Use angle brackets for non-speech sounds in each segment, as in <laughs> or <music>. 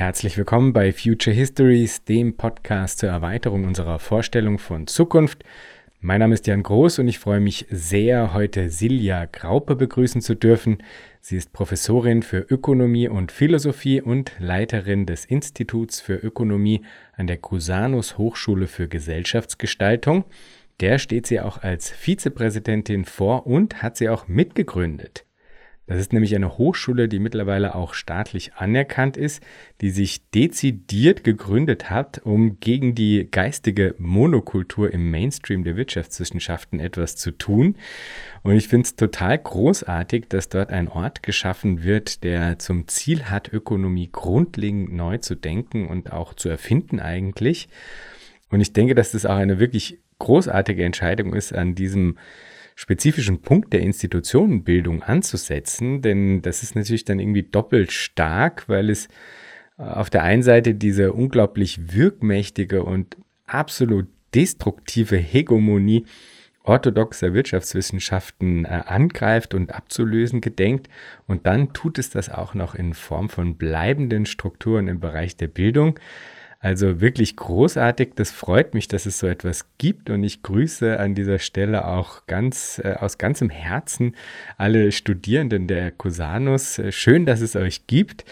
Herzlich willkommen bei Future Histories, dem Podcast zur Erweiterung unserer Vorstellung von Zukunft. Mein Name ist Jan Groß und ich freue mich sehr, heute Silja Graupe begrüßen zu dürfen. Sie ist Professorin für Ökonomie und Philosophie und Leiterin des Instituts für Ökonomie an der Cusanus Hochschule für Gesellschaftsgestaltung. Der steht sie auch als Vizepräsidentin vor und hat sie auch mitgegründet. Das ist nämlich eine Hochschule, die mittlerweile auch staatlich anerkannt ist, die sich dezidiert gegründet hat, um gegen die geistige Monokultur im Mainstream der Wirtschaftswissenschaften etwas zu tun. Und ich finde es total großartig, dass dort ein Ort geschaffen wird, der zum Ziel hat, Ökonomie grundlegend neu zu denken und auch zu erfinden eigentlich. Und ich denke, dass das auch eine wirklich großartige Entscheidung ist, an diesem spezifischen Punkt der Institutionenbildung anzusetzen, denn das ist natürlich dann irgendwie doppelt stark, weil es äh, auf der einen Seite diese unglaublich wirkmächtige und absolut destruktive Hegemonie orthodoxer Wirtschaftswissenschaften äh, angreift und abzulösen gedenkt. Und dann tut es das auch noch in Form von bleibenden Strukturen im Bereich der Bildung. Also wirklich großartig. Das freut mich, dass es so etwas gibt. Und ich grüße an dieser Stelle auch ganz äh, aus ganzem Herzen alle Studierenden der Cusanus. Schön, dass es euch gibt.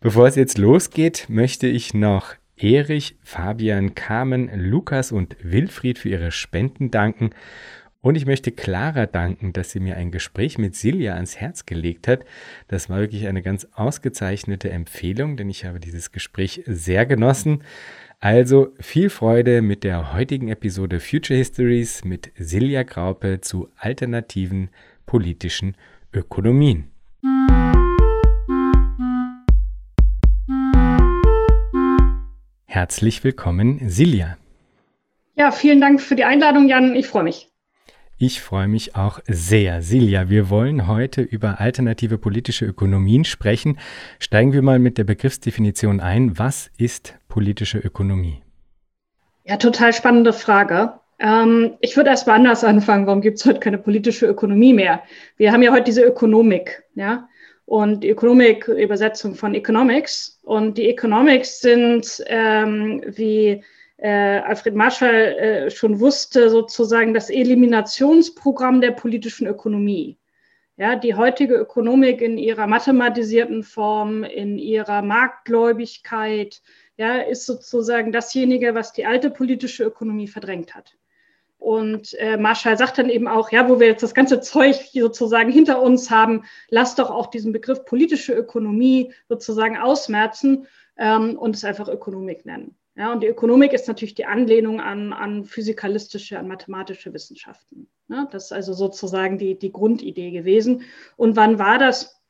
Bevor es jetzt losgeht, möchte ich noch Erich, Fabian, Carmen, Lukas und Wilfried für ihre Spenden danken und ich möchte Clara danken, dass sie mir ein Gespräch mit Silja ans Herz gelegt hat. Das war wirklich eine ganz ausgezeichnete Empfehlung, denn ich habe dieses Gespräch sehr genossen. Also viel Freude mit der heutigen Episode Future Histories mit Silja Graupe zu alternativen politischen Ökonomien. Herzlich willkommen, Silja. Ja, vielen Dank für die Einladung, Jan. Ich freue mich. Ich freue mich auch sehr. Silja, wir wollen heute über alternative politische Ökonomien sprechen. Steigen wir mal mit der Begriffsdefinition ein. Was ist politische Ökonomie? Ja, total spannende Frage. Ähm, ich würde erst mal anders anfangen. Warum gibt es heute keine politische Ökonomie mehr? Wir haben ja heute diese Ökonomik, ja. Und die Ökonomik, Übersetzung von Economics. Und die Economics sind ähm, wie äh, Alfred Marshall äh, schon wusste, sozusagen das Eliminationsprogramm der politischen Ökonomie. Ja, die heutige Ökonomik in ihrer mathematisierten Form, in ihrer Marktgläubigkeit, ja, ist sozusagen dasjenige, was die alte politische Ökonomie verdrängt hat. Und äh, Marshall sagt dann eben auch, ja, wo wir jetzt das ganze Zeug sozusagen hinter uns haben, lass doch auch diesen Begriff politische Ökonomie sozusagen ausmerzen ähm, und es einfach Ökonomik nennen. Ja, und die Ökonomik ist natürlich die Anlehnung an, an physikalistische, an mathematische Wissenschaften. Ja, das ist also sozusagen die, die Grundidee gewesen. Und wann war das?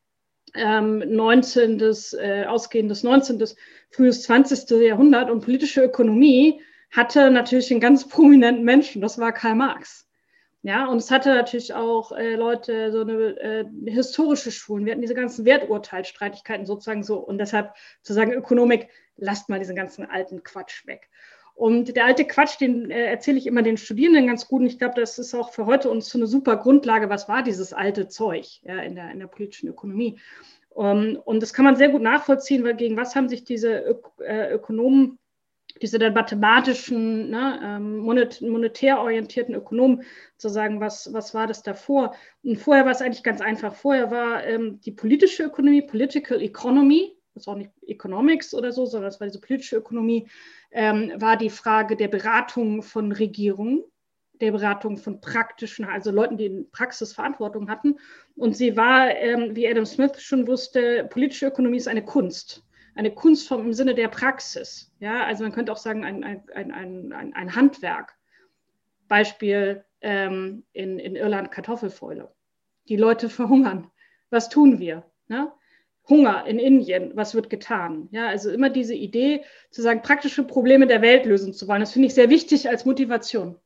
Ähm, 19. Äh, ausgehendes 19. frühes 20. Jahrhundert und politische Ökonomie hatte natürlich einen ganz <laughs> prominenten Menschen, das war Karl Marx. Ja, und es hatte natürlich auch äh, Leute, so eine äh, historische Schulen. Wir hatten diese ganzen Werturteilsstreitigkeiten sozusagen so. Und deshalb zu sagen, Ökonomik, lasst mal diesen ganzen alten Quatsch weg. Und der alte Quatsch, den äh, erzähle ich immer den Studierenden ganz gut. Und ich glaube, das ist auch für heute uns so eine super Grundlage. Was war dieses alte Zeug ja, in, der, in der politischen Ökonomie? Um, und das kann man sehr gut nachvollziehen, weil gegen was haben sich diese Ök äh, Ökonomen diese dann mathematischen, ne, ähm, monetär orientierten Ökonomen zu sagen, was, was war das davor? Und vorher war es eigentlich ganz einfach. Vorher war ähm, die politische Ökonomie, Political Economy, das ist auch nicht Economics oder so, sondern das war diese politische Ökonomie, ähm, war die Frage der Beratung von Regierungen, der Beratung von praktischen, also Leuten, die in Praxis Verantwortung hatten. Und sie war, ähm, wie Adam Smith schon wusste, politische Ökonomie ist eine Kunst eine Kunstform im Sinne der Praxis. Ja, also man könnte auch sagen, ein, ein, ein, ein, Handwerk. Beispiel ähm, in, in Irland Kartoffelfäule. Die Leute verhungern. Was tun wir? Ne? Hunger in Indien, was wird getan? Ja, also immer diese Idee, zu sagen, praktische Probleme der Welt lösen zu wollen, das finde ich sehr wichtig als Motivation.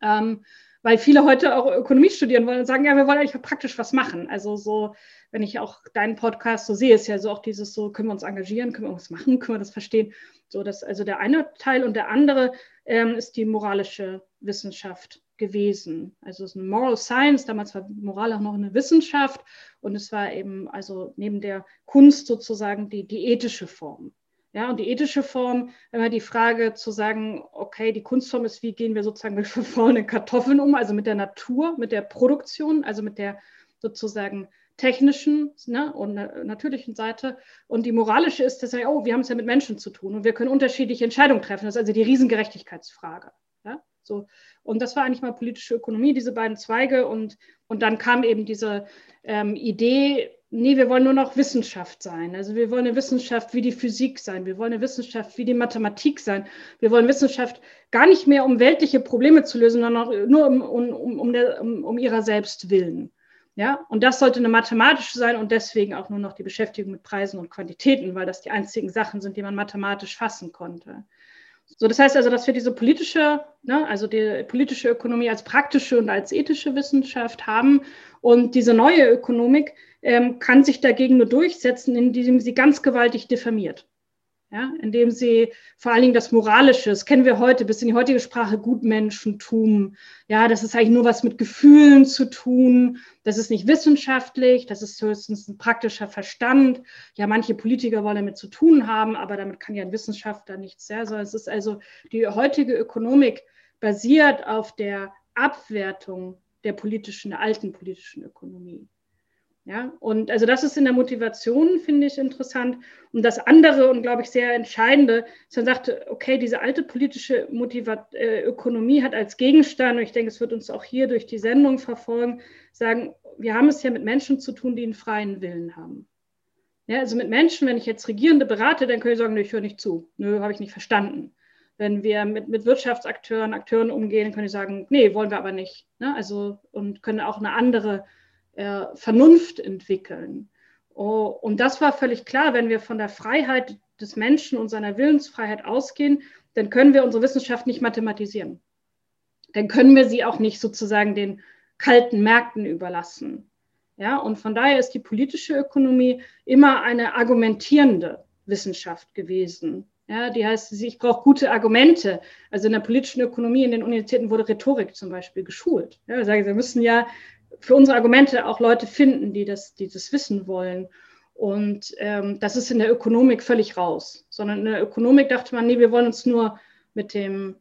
Ähm, weil viele heute auch Ökonomie studieren wollen und sagen, ja, wir wollen eigentlich praktisch was machen. Also so wenn ich auch deinen Podcast so sehe, ist ja so auch dieses so, können wir uns engagieren, können wir was machen, können wir das verstehen. So, das also der eine Teil und der andere ähm, ist die moralische Wissenschaft gewesen. Also es ist eine Moral Science, damals war Moral auch noch eine Wissenschaft und es war eben also neben der Kunst sozusagen die, die ethische Form. Ja, und die ethische Form, immer die Frage zu sagen, okay, die Kunstform ist, wie gehen wir sozusagen mit <laughs> verfaulenen Kartoffeln um, also mit der Natur, mit der Produktion, also mit der sozusagen technischen ne, und natürlichen Seite. Und die moralische ist, dass wir, oh, wir haben es ja mit Menschen zu tun und wir können unterschiedliche Entscheidungen treffen. Das ist also die Riesengerechtigkeitsfrage. Ja? So. Und das war eigentlich mal politische Ökonomie, diese beiden Zweige. Und, und dann kam eben diese ähm, Idee, nee, wir wollen nur noch Wissenschaft sein. Also wir wollen eine Wissenschaft wie die Physik sein. Wir wollen eine Wissenschaft wie die Mathematik sein. Wir wollen Wissenschaft gar nicht mehr, um weltliche Probleme zu lösen, sondern nur um, um, um, der, um, um ihrer selbst willen. Ja, und das sollte eine mathematische sein und deswegen auch nur noch die Beschäftigung mit Preisen und Quantitäten, weil das die einzigen Sachen sind, die man mathematisch fassen konnte. So, das heißt also, dass wir diese politische, ne, also die politische Ökonomie als praktische und als ethische Wissenschaft haben und diese neue Ökonomik ähm, kann sich dagegen nur durchsetzen, indem sie ganz gewaltig diffamiert ja, indem sie vor allen Dingen das Moralische, das kennen wir heute bis in die heutige Sprache, Gutmenschentum, ja, das ist eigentlich nur was mit Gefühlen zu tun, das ist nicht wissenschaftlich, das ist höchstens ein praktischer Verstand. Ja, manche Politiker wollen damit zu tun haben, aber damit kann ja ein Wissenschaftler nichts. Ja, also es ist also die heutige Ökonomik basiert auf der Abwertung der politischen, der alten politischen Ökonomie. Ja, und also das ist in der Motivation, finde ich, interessant. Und das andere und, glaube ich, sehr entscheidende, ist, man sagte, okay, diese alte politische Motiva äh, Ökonomie hat als Gegenstand, und ich denke, es wird uns auch hier durch die Sendung verfolgen, sagen, wir haben es ja mit Menschen zu tun, die einen freien Willen haben. Ja, also mit Menschen, wenn ich jetzt Regierende berate, dann können ich sagen, nö, ich höre nicht zu. Nö, habe ich nicht verstanden. Wenn wir mit, mit Wirtschaftsakteuren, Akteuren umgehen, können ich sagen, nee, wollen wir aber nicht. Ne? Also, und können auch eine andere äh, Vernunft entwickeln. Oh, und das war völlig klar, wenn wir von der Freiheit des Menschen und seiner Willensfreiheit ausgehen, dann können wir unsere Wissenschaft nicht mathematisieren. Dann können wir sie auch nicht sozusagen den kalten Märkten überlassen. Ja, und von daher ist die politische Ökonomie immer eine argumentierende Wissenschaft gewesen. Ja, die heißt, ich brauche gute Argumente. Also in der politischen Ökonomie in den Universitäten wurde Rhetorik zum Beispiel geschult. Ja, sagen, wir müssen ja für unsere Argumente auch Leute finden, die das, die das wissen wollen. Und ähm, das ist in der Ökonomik völlig raus. Sondern in der Ökonomik dachte man, nee, wir wollen uns nur mit dem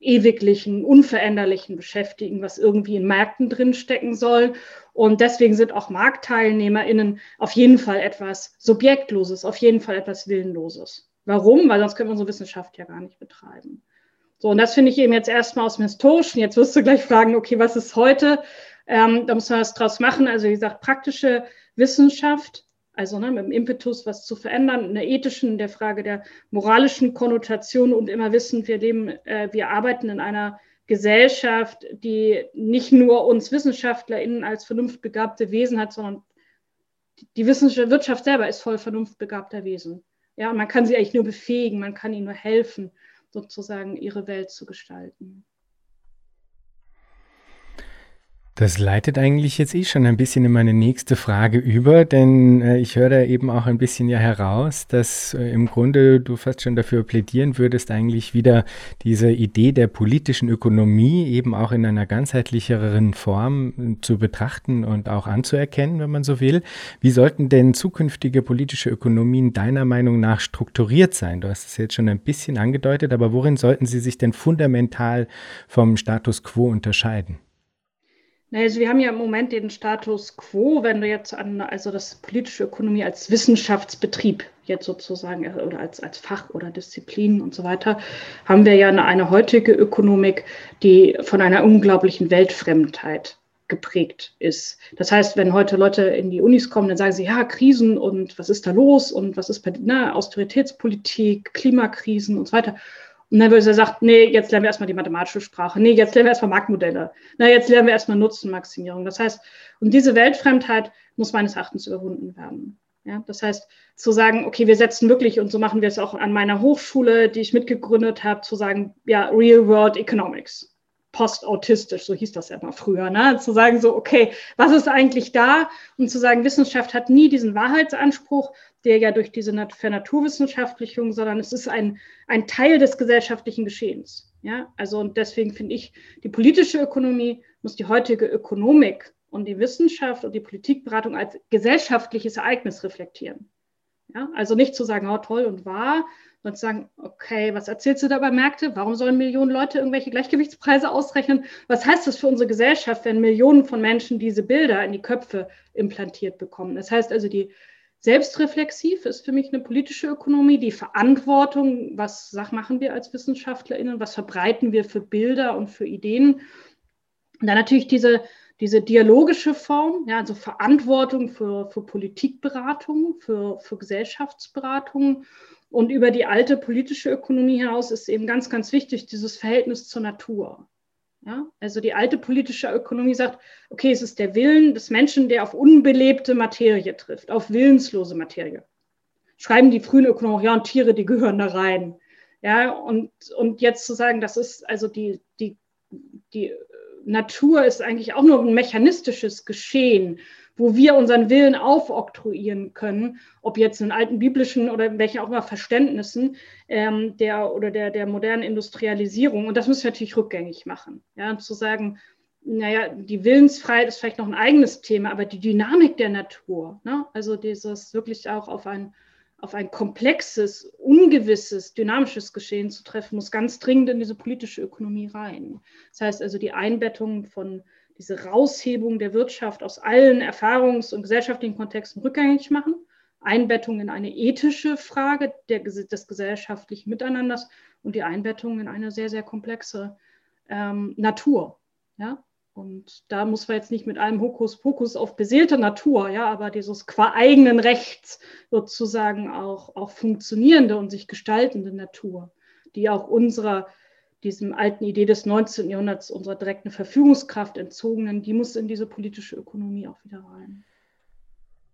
ewiglichen, unveränderlichen beschäftigen, was irgendwie in Märkten drinstecken soll. Und deswegen sind auch MarktteilnehmerInnen auf jeden Fall etwas Subjektloses, auf jeden Fall etwas Willenloses. Warum? Weil sonst können wir unsere Wissenschaft ja gar nicht betreiben. So, und das finde ich eben jetzt erstmal aus dem Historischen. Jetzt wirst du gleich fragen, okay, was ist heute? Ähm, da muss man was draus machen. Also wie gesagt, praktische Wissenschaft, also ne, mit dem Impetus, was zu verändern, in der ethischen, der Frage der moralischen Konnotation und immer wissen, wir leben, äh, wir arbeiten in einer Gesellschaft, die nicht nur uns WissenschaftlerInnen als vernunftbegabte Wesen hat, sondern die Wirtschaft selber ist voll vernunftbegabter Wesen. Ja, man kann sie eigentlich nur befähigen, man kann ihnen nur helfen, sozusagen ihre Welt zu gestalten. Das leitet eigentlich jetzt eh schon ein bisschen in meine nächste Frage über, denn äh, ich höre da eben auch ein bisschen ja heraus, dass äh, im Grunde du fast schon dafür plädieren würdest, eigentlich wieder diese Idee der politischen Ökonomie eben auch in einer ganzheitlicheren Form äh, zu betrachten und auch anzuerkennen, wenn man so will. Wie sollten denn zukünftige politische Ökonomien deiner Meinung nach strukturiert sein? Du hast es jetzt schon ein bisschen angedeutet, aber worin sollten sie sich denn fundamental vom Status quo unterscheiden? Also wir haben ja im Moment den Status quo, wenn du jetzt an, also das politische Ökonomie als Wissenschaftsbetrieb jetzt sozusagen äh, oder als, als Fach oder Disziplin und so weiter, haben wir ja eine, eine heutige Ökonomik, die von einer unglaublichen Weltfremdheit geprägt ist. Das heißt, wenn heute Leute in die Unis kommen, dann sagen sie, ja, Krisen und was ist da los und was ist bei ne, Austeritätspolitik, Klimakrisen und so weiter. Und dann würde er sagen, nee, jetzt lernen wir erstmal die mathematische Sprache. Nee, jetzt lernen wir erstmal Marktmodelle. Na, jetzt lernen wir erstmal Nutzenmaximierung. Das heißt, und diese Weltfremdheit muss meines Erachtens überwunden werden. Ja, das heißt, zu sagen, okay, wir setzen wirklich, und so machen wir es auch an meiner Hochschule, die ich mitgegründet habe, zu sagen, ja, Real World Economics postautistisch, so hieß das ja mal früher, ne? zu sagen so, okay, was ist eigentlich da? Und zu sagen, Wissenschaft hat nie diesen Wahrheitsanspruch, der ja durch diese Vernaturwissenschaftlichung, sondern es ist ein, ein Teil des gesellschaftlichen Geschehens. Ja, also und deswegen finde ich, die politische Ökonomie muss die heutige Ökonomik und die Wissenschaft und die Politikberatung als gesellschaftliches Ereignis reflektieren. Ja? Also nicht zu sagen, oh toll und wahr, sondern zu sagen, okay, was erzählst du da über Märkte? Warum sollen Millionen Leute irgendwelche Gleichgewichtspreise ausrechnen? Was heißt das für unsere Gesellschaft, wenn Millionen von Menschen diese Bilder in die Köpfe implantiert bekommen? Das heißt also, die Selbstreflexiv ist für mich eine politische Ökonomie, die Verantwortung, was machen wir als WissenschaftlerInnen, was verbreiten wir für Bilder und für Ideen. Und dann natürlich diese, diese dialogische Form, ja, also Verantwortung für, für Politikberatung, für, für Gesellschaftsberatung. Und über die alte politische Ökonomie hinaus ist eben ganz, ganz wichtig dieses Verhältnis zur Natur. Ja, also die alte politische Ökonomie sagt, okay, es ist der Willen des Menschen, der auf unbelebte Materie trifft, auf willenslose Materie. Schreiben die frühen Ökonomen, ja, und Tiere, die gehören da rein. Ja, und, und jetzt zu sagen, das ist also die, die, die Natur ist eigentlich auch nur ein mechanistisches Geschehen wo wir unseren Willen aufoktroyieren können, ob jetzt in alten biblischen oder welchen auch immer Verständnissen ähm, der oder der, der modernen Industrialisierung. Und das müssen wir natürlich rückgängig machen. Ja, und zu sagen, naja, die Willensfreiheit ist vielleicht noch ein eigenes Thema, aber die Dynamik der Natur, ne? also dieses wirklich auch auf ein, auf ein komplexes, ungewisses, dynamisches Geschehen zu treffen, muss ganz dringend in diese politische Ökonomie rein. Das heißt also die Einbettung von diese Raushebung der Wirtschaft aus allen erfahrungs- und gesellschaftlichen Kontexten rückgängig machen, Einbettung in eine ethische Frage der, des gesellschaftlichen Miteinanders und die Einbettung in eine sehr, sehr komplexe ähm, Natur. Ja? Und da muss man jetzt nicht mit einem Hokuspokus auf beseelte Natur, ja, aber dieses qua eigenen Rechts sozusagen auch, auch funktionierende und sich gestaltende Natur, die auch unserer diesem alten Idee des 19. Jahrhunderts unserer direkten Verfügungskraft entzogenen, die muss in diese politische Ökonomie auch wieder rein.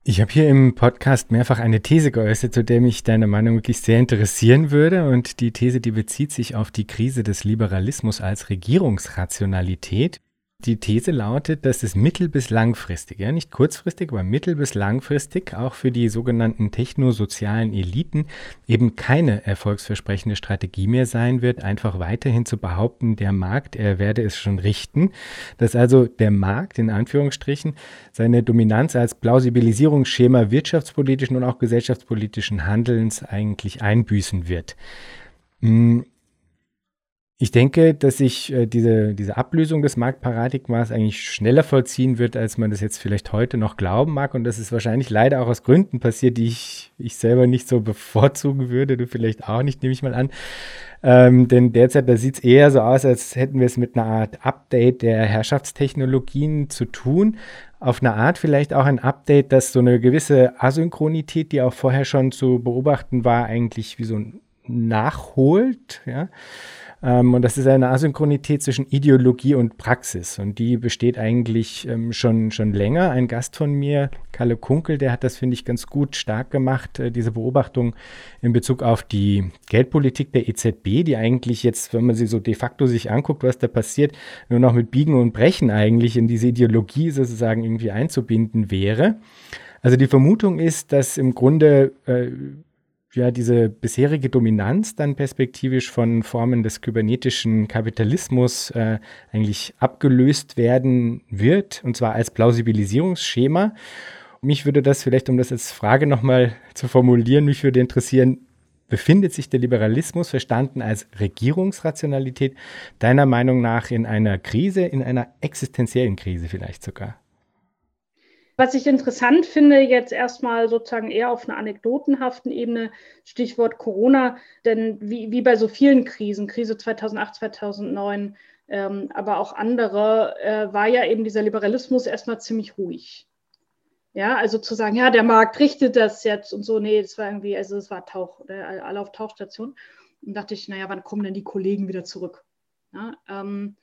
Ich habe hier im Podcast mehrfach eine These geäußert, zu der mich deine Meinung wirklich sehr interessieren würde. Und die These, die bezieht sich auf die Krise des Liberalismus als Regierungsrationalität. Die These lautet, dass es mittel- bis langfristig, ja nicht kurzfristig, aber mittel- bis langfristig auch für die sogenannten technosozialen Eliten eben keine erfolgsversprechende Strategie mehr sein wird, einfach weiterhin zu behaupten, der Markt, er werde es schon richten, dass also der Markt in Anführungsstrichen seine Dominanz als Plausibilisierungsschema wirtschaftspolitischen und auch gesellschaftspolitischen Handelns eigentlich einbüßen wird. Ich denke, dass sich äh, diese, diese Ablösung des Marktparadigmas eigentlich schneller vollziehen wird, als man das jetzt vielleicht heute noch glauben mag. Und das ist wahrscheinlich leider auch aus Gründen passiert, die ich, ich selber nicht so bevorzugen würde. Du vielleicht auch nicht, nehme ich mal an. Ähm, denn derzeit, da sieht es eher so aus, als hätten wir es mit einer Art Update der Herrschaftstechnologien zu tun. Auf eine Art vielleicht auch ein Update, das so eine gewisse Asynchronität, die auch vorher schon zu beobachten war, eigentlich wie so nachholt. Ja. Ähm, und das ist eine Asynchronität zwischen Ideologie und Praxis. Und die besteht eigentlich ähm, schon, schon länger. Ein Gast von mir, Kalle Kunkel, der hat das, finde ich, ganz gut stark gemacht, äh, diese Beobachtung in Bezug auf die Geldpolitik der EZB, die eigentlich jetzt, wenn man sie so de facto sich anguckt, was da passiert, nur noch mit Biegen und Brechen eigentlich in diese Ideologie sozusagen irgendwie einzubinden wäre. Also die Vermutung ist, dass im Grunde äh, ja, diese bisherige Dominanz dann perspektivisch von Formen des kybernetischen Kapitalismus äh, eigentlich abgelöst werden wird, und zwar als Plausibilisierungsschema. Mich würde das vielleicht, um das als Frage nochmal zu formulieren, mich würde interessieren, befindet sich der Liberalismus, verstanden als Regierungsrationalität, deiner Meinung nach in einer Krise, in einer existenziellen Krise vielleicht sogar? Was ich interessant finde, jetzt erstmal sozusagen eher auf einer anekdotenhaften Ebene, Stichwort Corona, denn wie, wie bei so vielen Krisen, Krise 2008, 2009, ähm, aber auch andere, äh, war ja eben dieser Liberalismus erstmal ziemlich ruhig. Ja, also zu sagen, ja, der Markt richtet das jetzt und so, nee, das war irgendwie, also es war Tauch, äh, alle auf Tauchstation. Und dachte ich, naja, wann kommen denn die Kollegen wieder zurück? Ja, ähm,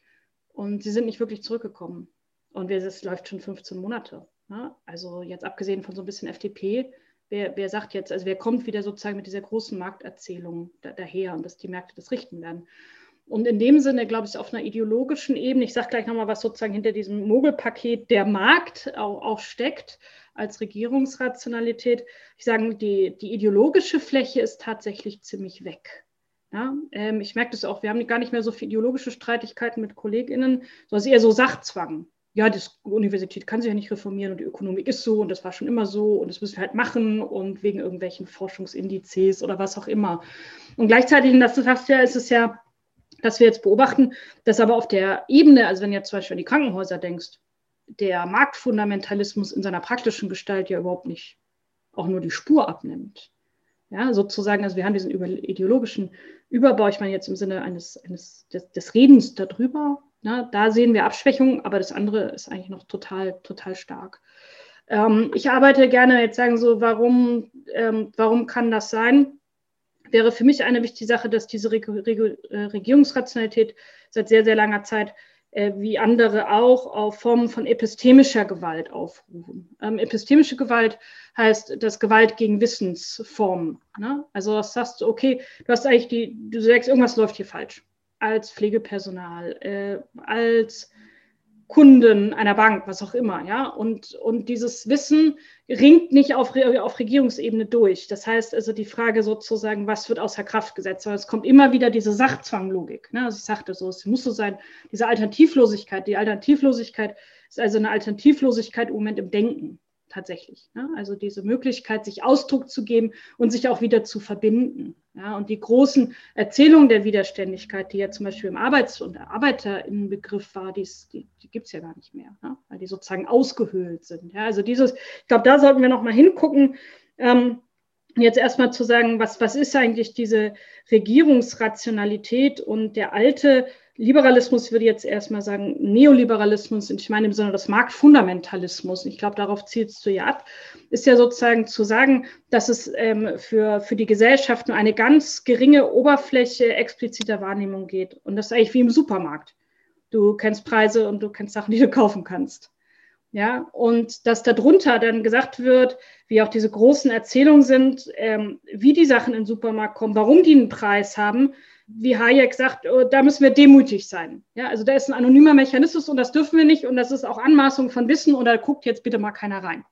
und sie sind nicht wirklich zurückgekommen. Und es läuft schon 15 Monate. Ne? Also jetzt abgesehen von so ein bisschen FDP, wer, wer sagt jetzt, also wer kommt wieder sozusagen mit dieser großen Markterzählung da, daher und dass die Märkte das richten werden? Und in dem Sinne, glaube ich, auf einer ideologischen Ebene, ich sage gleich nochmal, was sozusagen hinter diesem Mogelpaket der Markt auch, auch steckt als Regierungsrationalität. Ich sage, die, die ideologische Fläche ist tatsächlich ziemlich weg. Ja, ähm, ich merke das auch, wir haben gar nicht mehr so viele ideologische Streitigkeiten mit KollegInnen, sondern eher so Sachzwang. Ja, die Universität kann sich ja nicht reformieren und die Ökonomik ist so und das war schon immer so und das müssen wir halt machen und wegen irgendwelchen Forschungsindizes oder was auch immer. Und gleichzeitig, und das du ja, ist es ja, dass wir jetzt beobachten, dass aber auf der Ebene, also wenn du jetzt zum Beispiel an die Krankenhäuser denkst, der Marktfundamentalismus in seiner praktischen Gestalt ja überhaupt nicht auch nur die Spur abnimmt. Ja, sozusagen, also wir haben diesen ideologischen Überbau, ich meine jetzt im Sinne eines, eines des, des Redens darüber, na, da sehen wir Abschwächungen, aber das andere ist eigentlich noch total, total stark. Ähm, ich arbeite gerne jetzt sagen so, warum, ähm, warum kann das sein? Wäre für mich eine wichtige Sache, dass diese Reg Reg äh, Regierungsrationalität seit sehr, sehr langer Zeit äh, wie andere auch auf Formen von epistemischer Gewalt aufrufen. Ähm, epistemische Gewalt heißt das Gewalt gegen Wissensformen. Ne? Also das sagst du, okay, du hast eigentlich die, du sagst, irgendwas läuft hier falsch. Als Pflegepersonal, äh, als Kunden einer Bank, was auch immer, ja. Und, und dieses Wissen ringt nicht auf, auf Regierungsebene durch. Das heißt also die Frage sozusagen, was wird außer Kraft gesetzt? Aber es kommt immer wieder diese Sachzwanglogik. Ne? Also ich sagte so, es muss so sein, diese Alternativlosigkeit. Die Alternativlosigkeit ist also eine Alternativlosigkeit im Moment im Denken tatsächlich. Ne? Also diese Möglichkeit, sich Ausdruck zu geben und sich auch wieder zu verbinden. Ja? Und die großen Erzählungen der Widerständigkeit, die ja zum Beispiel im Arbeits- und Arbeiterinnenbegriff war, die's, die, die gibt es ja gar nicht mehr, ne? weil die sozusagen ausgehöhlt sind. Ja? Also dieses, ich glaube, da sollten wir noch mal hingucken. Ähm, jetzt erstmal zu sagen, was, was ist eigentlich diese Regierungsrationalität und der alte Liberalismus würde jetzt erstmal sagen Neoliberalismus, und ich meine im Sinne des Marktfundamentalismus, ich glaube, darauf zielst du ja ab, ist ja sozusagen zu sagen, dass es ähm, für, für die Gesellschaft nur eine ganz geringe Oberfläche expliziter Wahrnehmung geht. Und das ist eigentlich wie im Supermarkt. Du kennst Preise und du kennst Sachen, die du kaufen kannst. Ja, und dass darunter dann gesagt wird, wie auch diese großen Erzählungen sind, ähm, wie die Sachen in den Supermarkt kommen, warum die einen Preis haben, wie Hayek sagt, oh, da müssen wir demütig sein. Ja, also da ist ein anonymer Mechanismus und das dürfen wir nicht und das ist auch Anmaßung von Wissen und da guckt jetzt bitte mal keiner rein.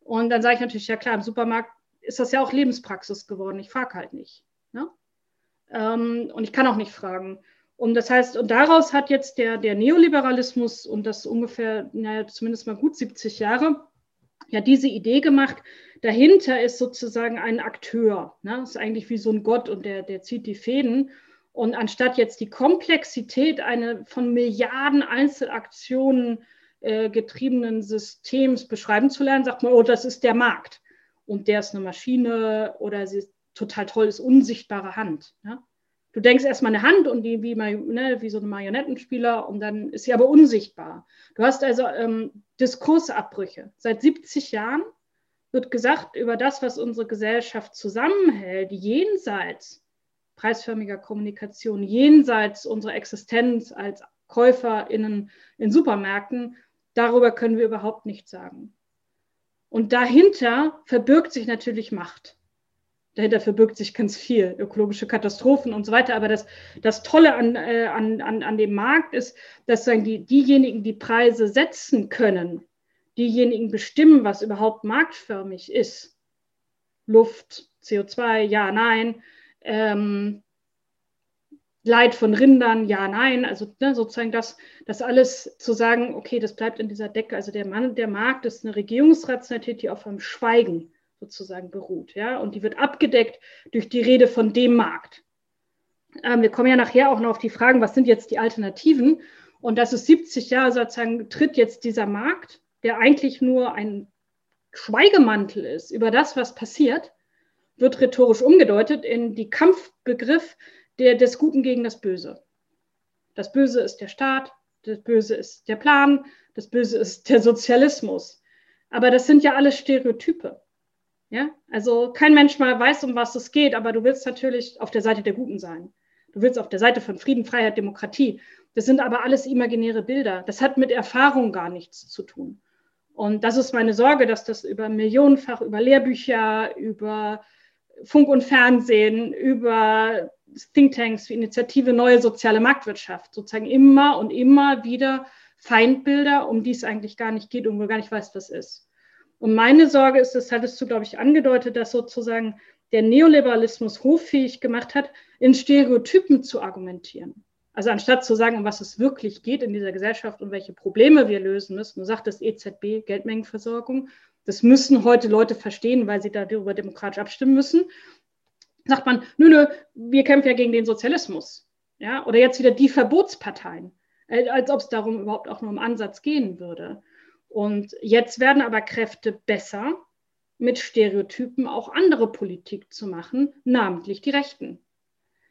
Und dann sage ich natürlich, ja klar, im Supermarkt ist das ja auch Lebenspraxis geworden. Ich frage halt nicht. Ne? Ähm, und ich kann auch nicht fragen. Und das heißt, und daraus hat jetzt der, der Neoliberalismus und das ungefähr, naja, zumindest mal gut 70 Jahre, ja diese Idee gemacht, dahinter ist sozusagen ein Akteur. Ne? Das ist eigentlich wie so ein Gott und der, der zieht die Fäden. Und anstatt jetzt die Komplexität einer von Milliarden Einzelaktionen äh, getriebenen Systems beschreiben zu lernen, sagt man, oh, das ist der Markt. Und der ist eine Maschine oder sie ist total toll, ist unsichtbare Hand. Ne? Du denkst erstmal eine Hand und die wie, ne, wie so ein Marionettenspieler und dann ist sie aber unsichtbar. Du hast also ähm, Diskursabbrüche. Seit 70 Jahren wird gesagt über das, was unsere Gesellschaft zusammenhält, jenseits preisförmiger Kommunikation, jenseits unserer Existenz als KäuferInnen in Supermärkten, darüber können wir überhaupt nichts sagen. Und dahinter verbirgt sich natürlich Macht dahinter verbirgt sich ganz viel, ökologische Katastrophen und so weiter. Aber das, das Tolle an, äh, an, an, an dem Markt ist, dass sagen die, diejenigen, die Preise setzen können, diejenigen bestimmen, was überhaupt marktförmig ist. Luft, CO2, ja, nein. Ähm, Leid von Rindern, ja, nein. Also ne, sozusagen das, das alles zu sagen, okay, das bleibt in dieser Decke. Also der Mann, der Markt ist eine Regierungsrationalität, die auf einem Schweigen sozusagen beruht. Ja? Und die wird abgedeckt durch die Rede von dem Markt. Ähm, wir kommen ja nachher auch noch auf die Fragen, was sind jetzt die Alternativen? Und das ist 70 Jahre sozusagen, tritt jetzt dieser Markt, der eigentlich nur ein Schweigemantel ist über das, was passiert, wird rhetorisch umgedeutet in die Kampfbegriff der, des Guten gegen das Böse. Das Böse ist der Staat, das Böse ist der Plan, das Böse ist der Sozialismus. Aber das sind ja alles Stereotype. Ja, also kein Mensch mal weiß, um was es geht, aber du willst natürlich auf der Seite der Guten sein. Du willst auf der Seite von Frieden, Freiheit, Demokratie. Das sind aber alles imaginäre Bilder. Das hat mit Erfahrung gar nichts zu tun. Und das ist meine Sorge, dass das über millionenfach, über Lehrbücher, über Funk und Fernsehen, über Thinktanks wie Initiative Neue Soziale Marktwirtschaft sozusagen immer und immer wieder Feindbilder, um die es eigentlich gar nicht geht und wo gar nicht weiß, was ist. Und meine Sorge ist, das hattest du, glaube ich, angedeutet, dass sozusagen der Neoliberalismus hoffähig gemacht hat, in Stereotypen zu argumentieren. Also anstatt zu sagen, um was es wirklich geht in dieser Gesellschaft und welche Probleme wir lösen müssen, du sagt das EZB, Geldmengenversorgung, das müssen heute Leute verstehen, weil sie darüber demokratisch abstimmen müssen. Sagt man, nö, nö, wir kämpfen ja gegen den Sozialismus. Ja? Oder jetzt wieder die Verbotsparteien, äh, als ob es darum überhaupt auch nur im Ansatz gehen würde. Und jetzt werden aber Kräfte besser, mit Stereotypen auch andere Politik zu machen, namentlich die Rechten.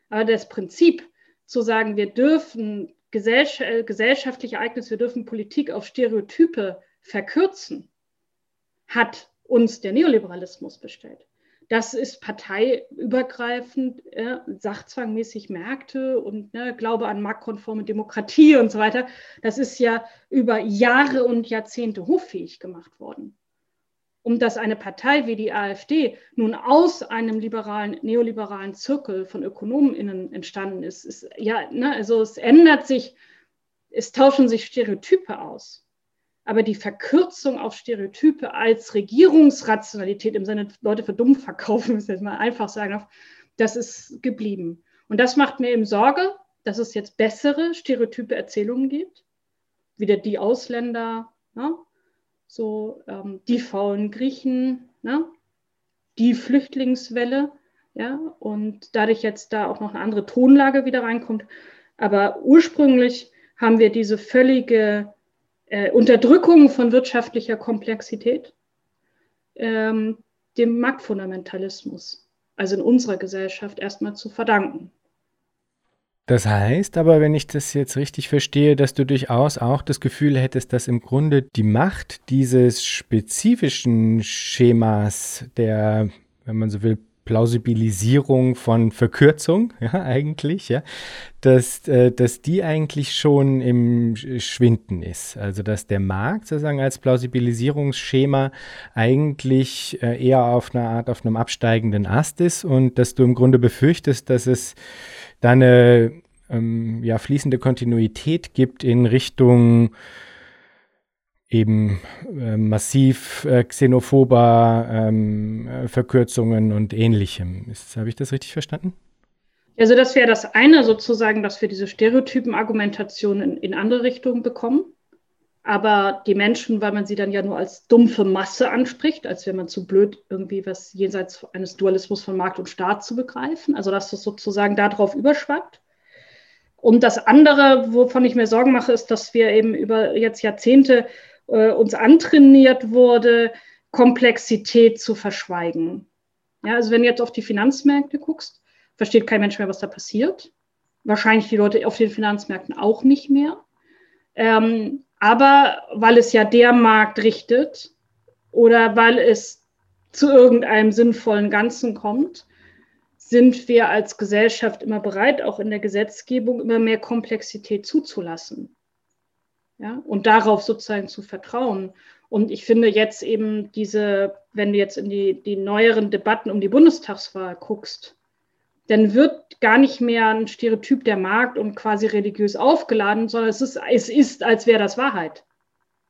Aber das Prinzip, zu sagen, wir dürfen äh, gesellschaftliche Ereignisse, wir dürfen Politik auf Stereotype verkürzen, hat uns der Neoliberalismus bestellt. Das ist parteiübergreifend, äh, sachzwangmäßig Märkte und ne, Glaube an marktkonforme Demokratie und so weiter. Das ist ja über Jahre und Jahrzehnte hoffähig gemacht worden um dass eine Partei wie die AfD nun aus einem liberalen, neoliberalen Zirkel von ÖkonomInnen entstanden ist, ist ja, ne, also es ändert sich, es tauschen sich Stereotype aus. Aber die Verkürzung auf Stereotype als Regierungsrationalität im Sinne, Leute für dumm verkaufen, <laughs> müssen jetzt mal einfach sagen, das ist geblieben. Und das macht mir eben Sorge, dass es jetzt bessere stereotype Erzählungen gibt. Wieder die Ausländer, ne? so ähm, die faulen Griechen, ne? die Flüchtlingswelle, ja, und dadurch jetzt da auch noch eine andere Tonlage wieder reinkommt. Aber ursprünglich haben wir diese völlige äh, Unterdrückung von wirtschaftlicher Komplexität, ähm, dem Marktfundamentalismus, also in unserer Gesellschaft erstmal zu verdanken. Das heißt aber, wenn ich das jetzt richtig verstehe, dass du durchaus auch das Gefühl hättest, dass im Grunde die Macht dieses spezifischen Schemas der, wenn man so will, Plausibilisierung von Verkürzung, <laughs> ja, eigentlich, ja, dass, äh, dass die eigentlich schon im Schwinden ist. Also, dass der Markt sozusagen als Plausibilisierungsschema eigentlich äh, eher auf einer Art, auf einem absteigenden Ast ist und dass du im Grunde befürchtest, dass es da eine ähm, ja, fließende Kontinuität gibt in Richtung eben äh, massiv äh, xenophober ähm, äh, Verkürzungen und ähnlichem. Habe ich das richtig verstanden? Also das wäre das eine sozusagen, dass wir diese Stereotypen-Argumentation in, in andere Richtungen bekommen. Aber die Menschen, weil man sie dann ja nur als dumpfe Masse anspricht, als wäre man zu blöd, irgendwie was jenseits eines Dualismus von Markt und Staat zu begreifen. Also dass das sozusagen darauf überschwappt. Und das andere, wovon ich mir Sorgen mache, ist, dass wir eben über jetzt Jahrzehnte äh, uns antrainiert wurde, Komplexität zu verschweigen. Ja, also wenn du jetzt auf die Finanzmärkte guckst, versteht kein Mensch mehr, was da passiert. Wahrscheinlich die Leute auf den Finanzmärkten auch nicht mehr. Ähm, aber weil es ja der Markt richtet oder weil es zu irgendeinem sinnvollen Ganzen kommt, sind wir als Gesellschaft immer bereit, auch in der Gesetzgebung immer mehr Komplexität zuzulassen. Ja, und darauf sozusagen zu vertrauen. Und ich finde jetzt eben diese, wenn du jetzt in die, die neueren Debatten um die Bundestagswahl guckst, dann wird gar nicht mehr ein Stereotyp der Markt und quasi religiös aufgeladen, sondern es ist, es ist als wäre das Wahrheit.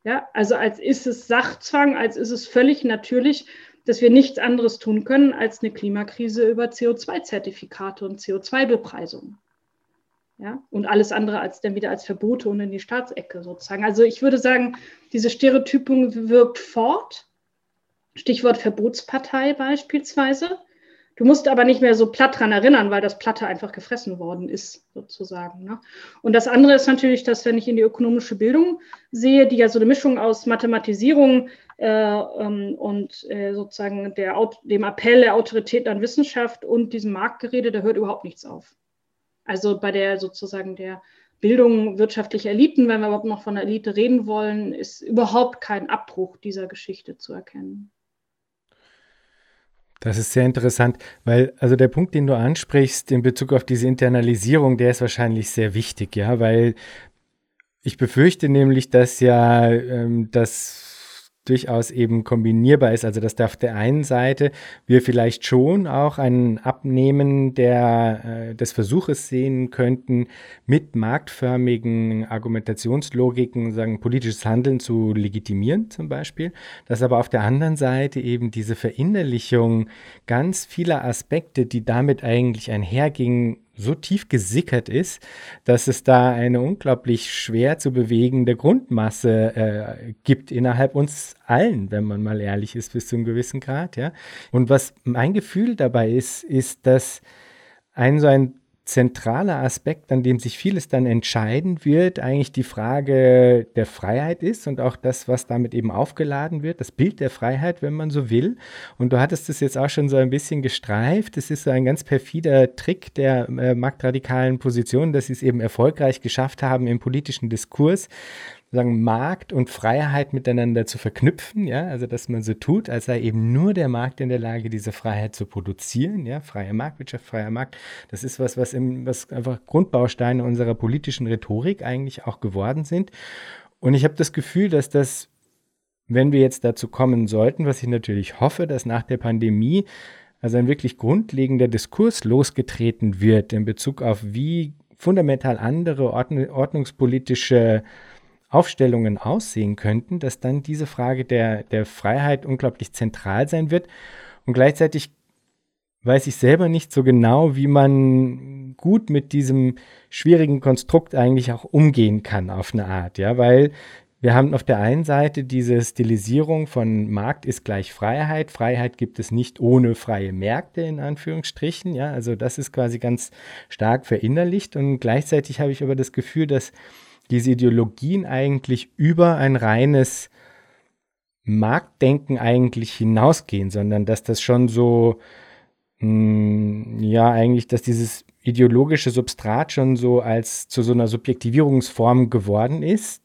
Ja, also als ist es Sachzwang, als ist es völlig natürlich, dass wir nichts anderes tun können als eine Klimakrise über CO2-Zertifikate und CO2-Bepreisung. Ja, und alles andere als dann wieder als Verbote und in die Staatsecke sozusagen. Also ich würde sagen, diese Stereotypung wirkt fort. Stichwort Verbotspartei beispielsweise. Du musst aber nicht mehr so platt dran erinnern, weil das Platte einfach gefressen worden ist, sozusagen. Ne? Und das andere ist natürlich, dass wenn ich in die ökonomische Bildung sehe, die ja so eine Mischung aus Mathematisierung äh, ähm, und äh, sozusagen der, dem Appell der Autorität an Wissenschaft und diesem Marktgerede, da hört überhaupt nichts auf. Also bei der sozusagen der Bildung wirtschaftlicher Eliten, wenn wir überhaupt noch von der Elite reden wollen, ist überhaupt kein Abbruch dieser Geschichte zu erkennen. Das ist sehr interessant, weil also der Punkt, den du ansprichst in Bezug auf diese Internalisierung, der ist wahrscheinlich sehr wichtig, ja, weil ich befürchte nämlich, dass ja ähm, das durchaus eben kombinierbar ist. Also dass da auf der einen Seite wir vielleicht schon auch ein Abnehmen der, äh, des Versuches sehen könnten, mit marktförmigen Argumentationslogiken sagen, politisches Handeln zu legitimieren zum Beispiel, dass aber auf der anderen Seite eben diese Verinnerlichung ganz vieler Aspekte, die damit eigentlich einhergingen, so tief gesickert ist, dass es da eine unglaublich schwer zu bewegende Grundmasse äh, gibt innerhalb uns allen, wenn man mal ehrlich ist, bis zu einem gewissen Grad. Ja? Und was mein Gefühl dabei ist, ist, dass ein so ein zentraler Aspekt, an dem sich vieles dann entscheiden wird, eigentlich die Frage der Freiheit ist und auch das, was damit eben aufgeladen wird, das Bild der Freiheit, wenn man so will. Und du hattest es jetzt auch schon so ein bisschen gestreift. Es ist so ein ganz perfider Trick der äh, marktradikalen Position, dass sie es eben erfolgreich geschafft haben im politischen Diskurs, sagen, Markt und Freiheit miteinander zu verknüpfen, ja, also dass man so tut, als sei eben nur der Markt in der Lage, diese Freiheit zu produzieren, ja, freie Marktwirtschaft, freier Markt, das ist was, was, im, was einfach Grundbausteine unserer politischen Rhetorik eigentlich auch geworden sind. Und ich habe das Gefühl, dass das, wenn wir jetzt dazu kommen sollten, was ich natürlich hoffe, dass nach der Pandemie also ein wirklich grundlegender Diskurs losgetreten wird in Bezug auf wie fundamental andere ordnungspolitische Aufstellungen aussehen könnten, dass dann diese Frage der, der Freiheit unglaublich zentral sein wird. Und gleichzeitig weiß ich selber nicht so genau, wie man gut mit diesem schwierigen Konstrukt eigentlich auch umgehen kann auf eine Art, ja, weil wir haben auf der einen Seite diese Stilisierung von Markt ist gleich Freiheit. Freiheit gibt es nicht ohne freie Märkte in Anführungsstrichen. Ja, also das ist quasi ganz stark verinnerlicht. Und gleichzeitig habe ich aber das Gefühl, dass diese Ideologien eigentlich über ein reines Marktdenken eigentlich hinausgehen, sondern dass das schon so, mh, hm, ja, eigentlich, dass dieses ideologische Substrat schon so als zu so einer Subjektivierungsform geworden ist,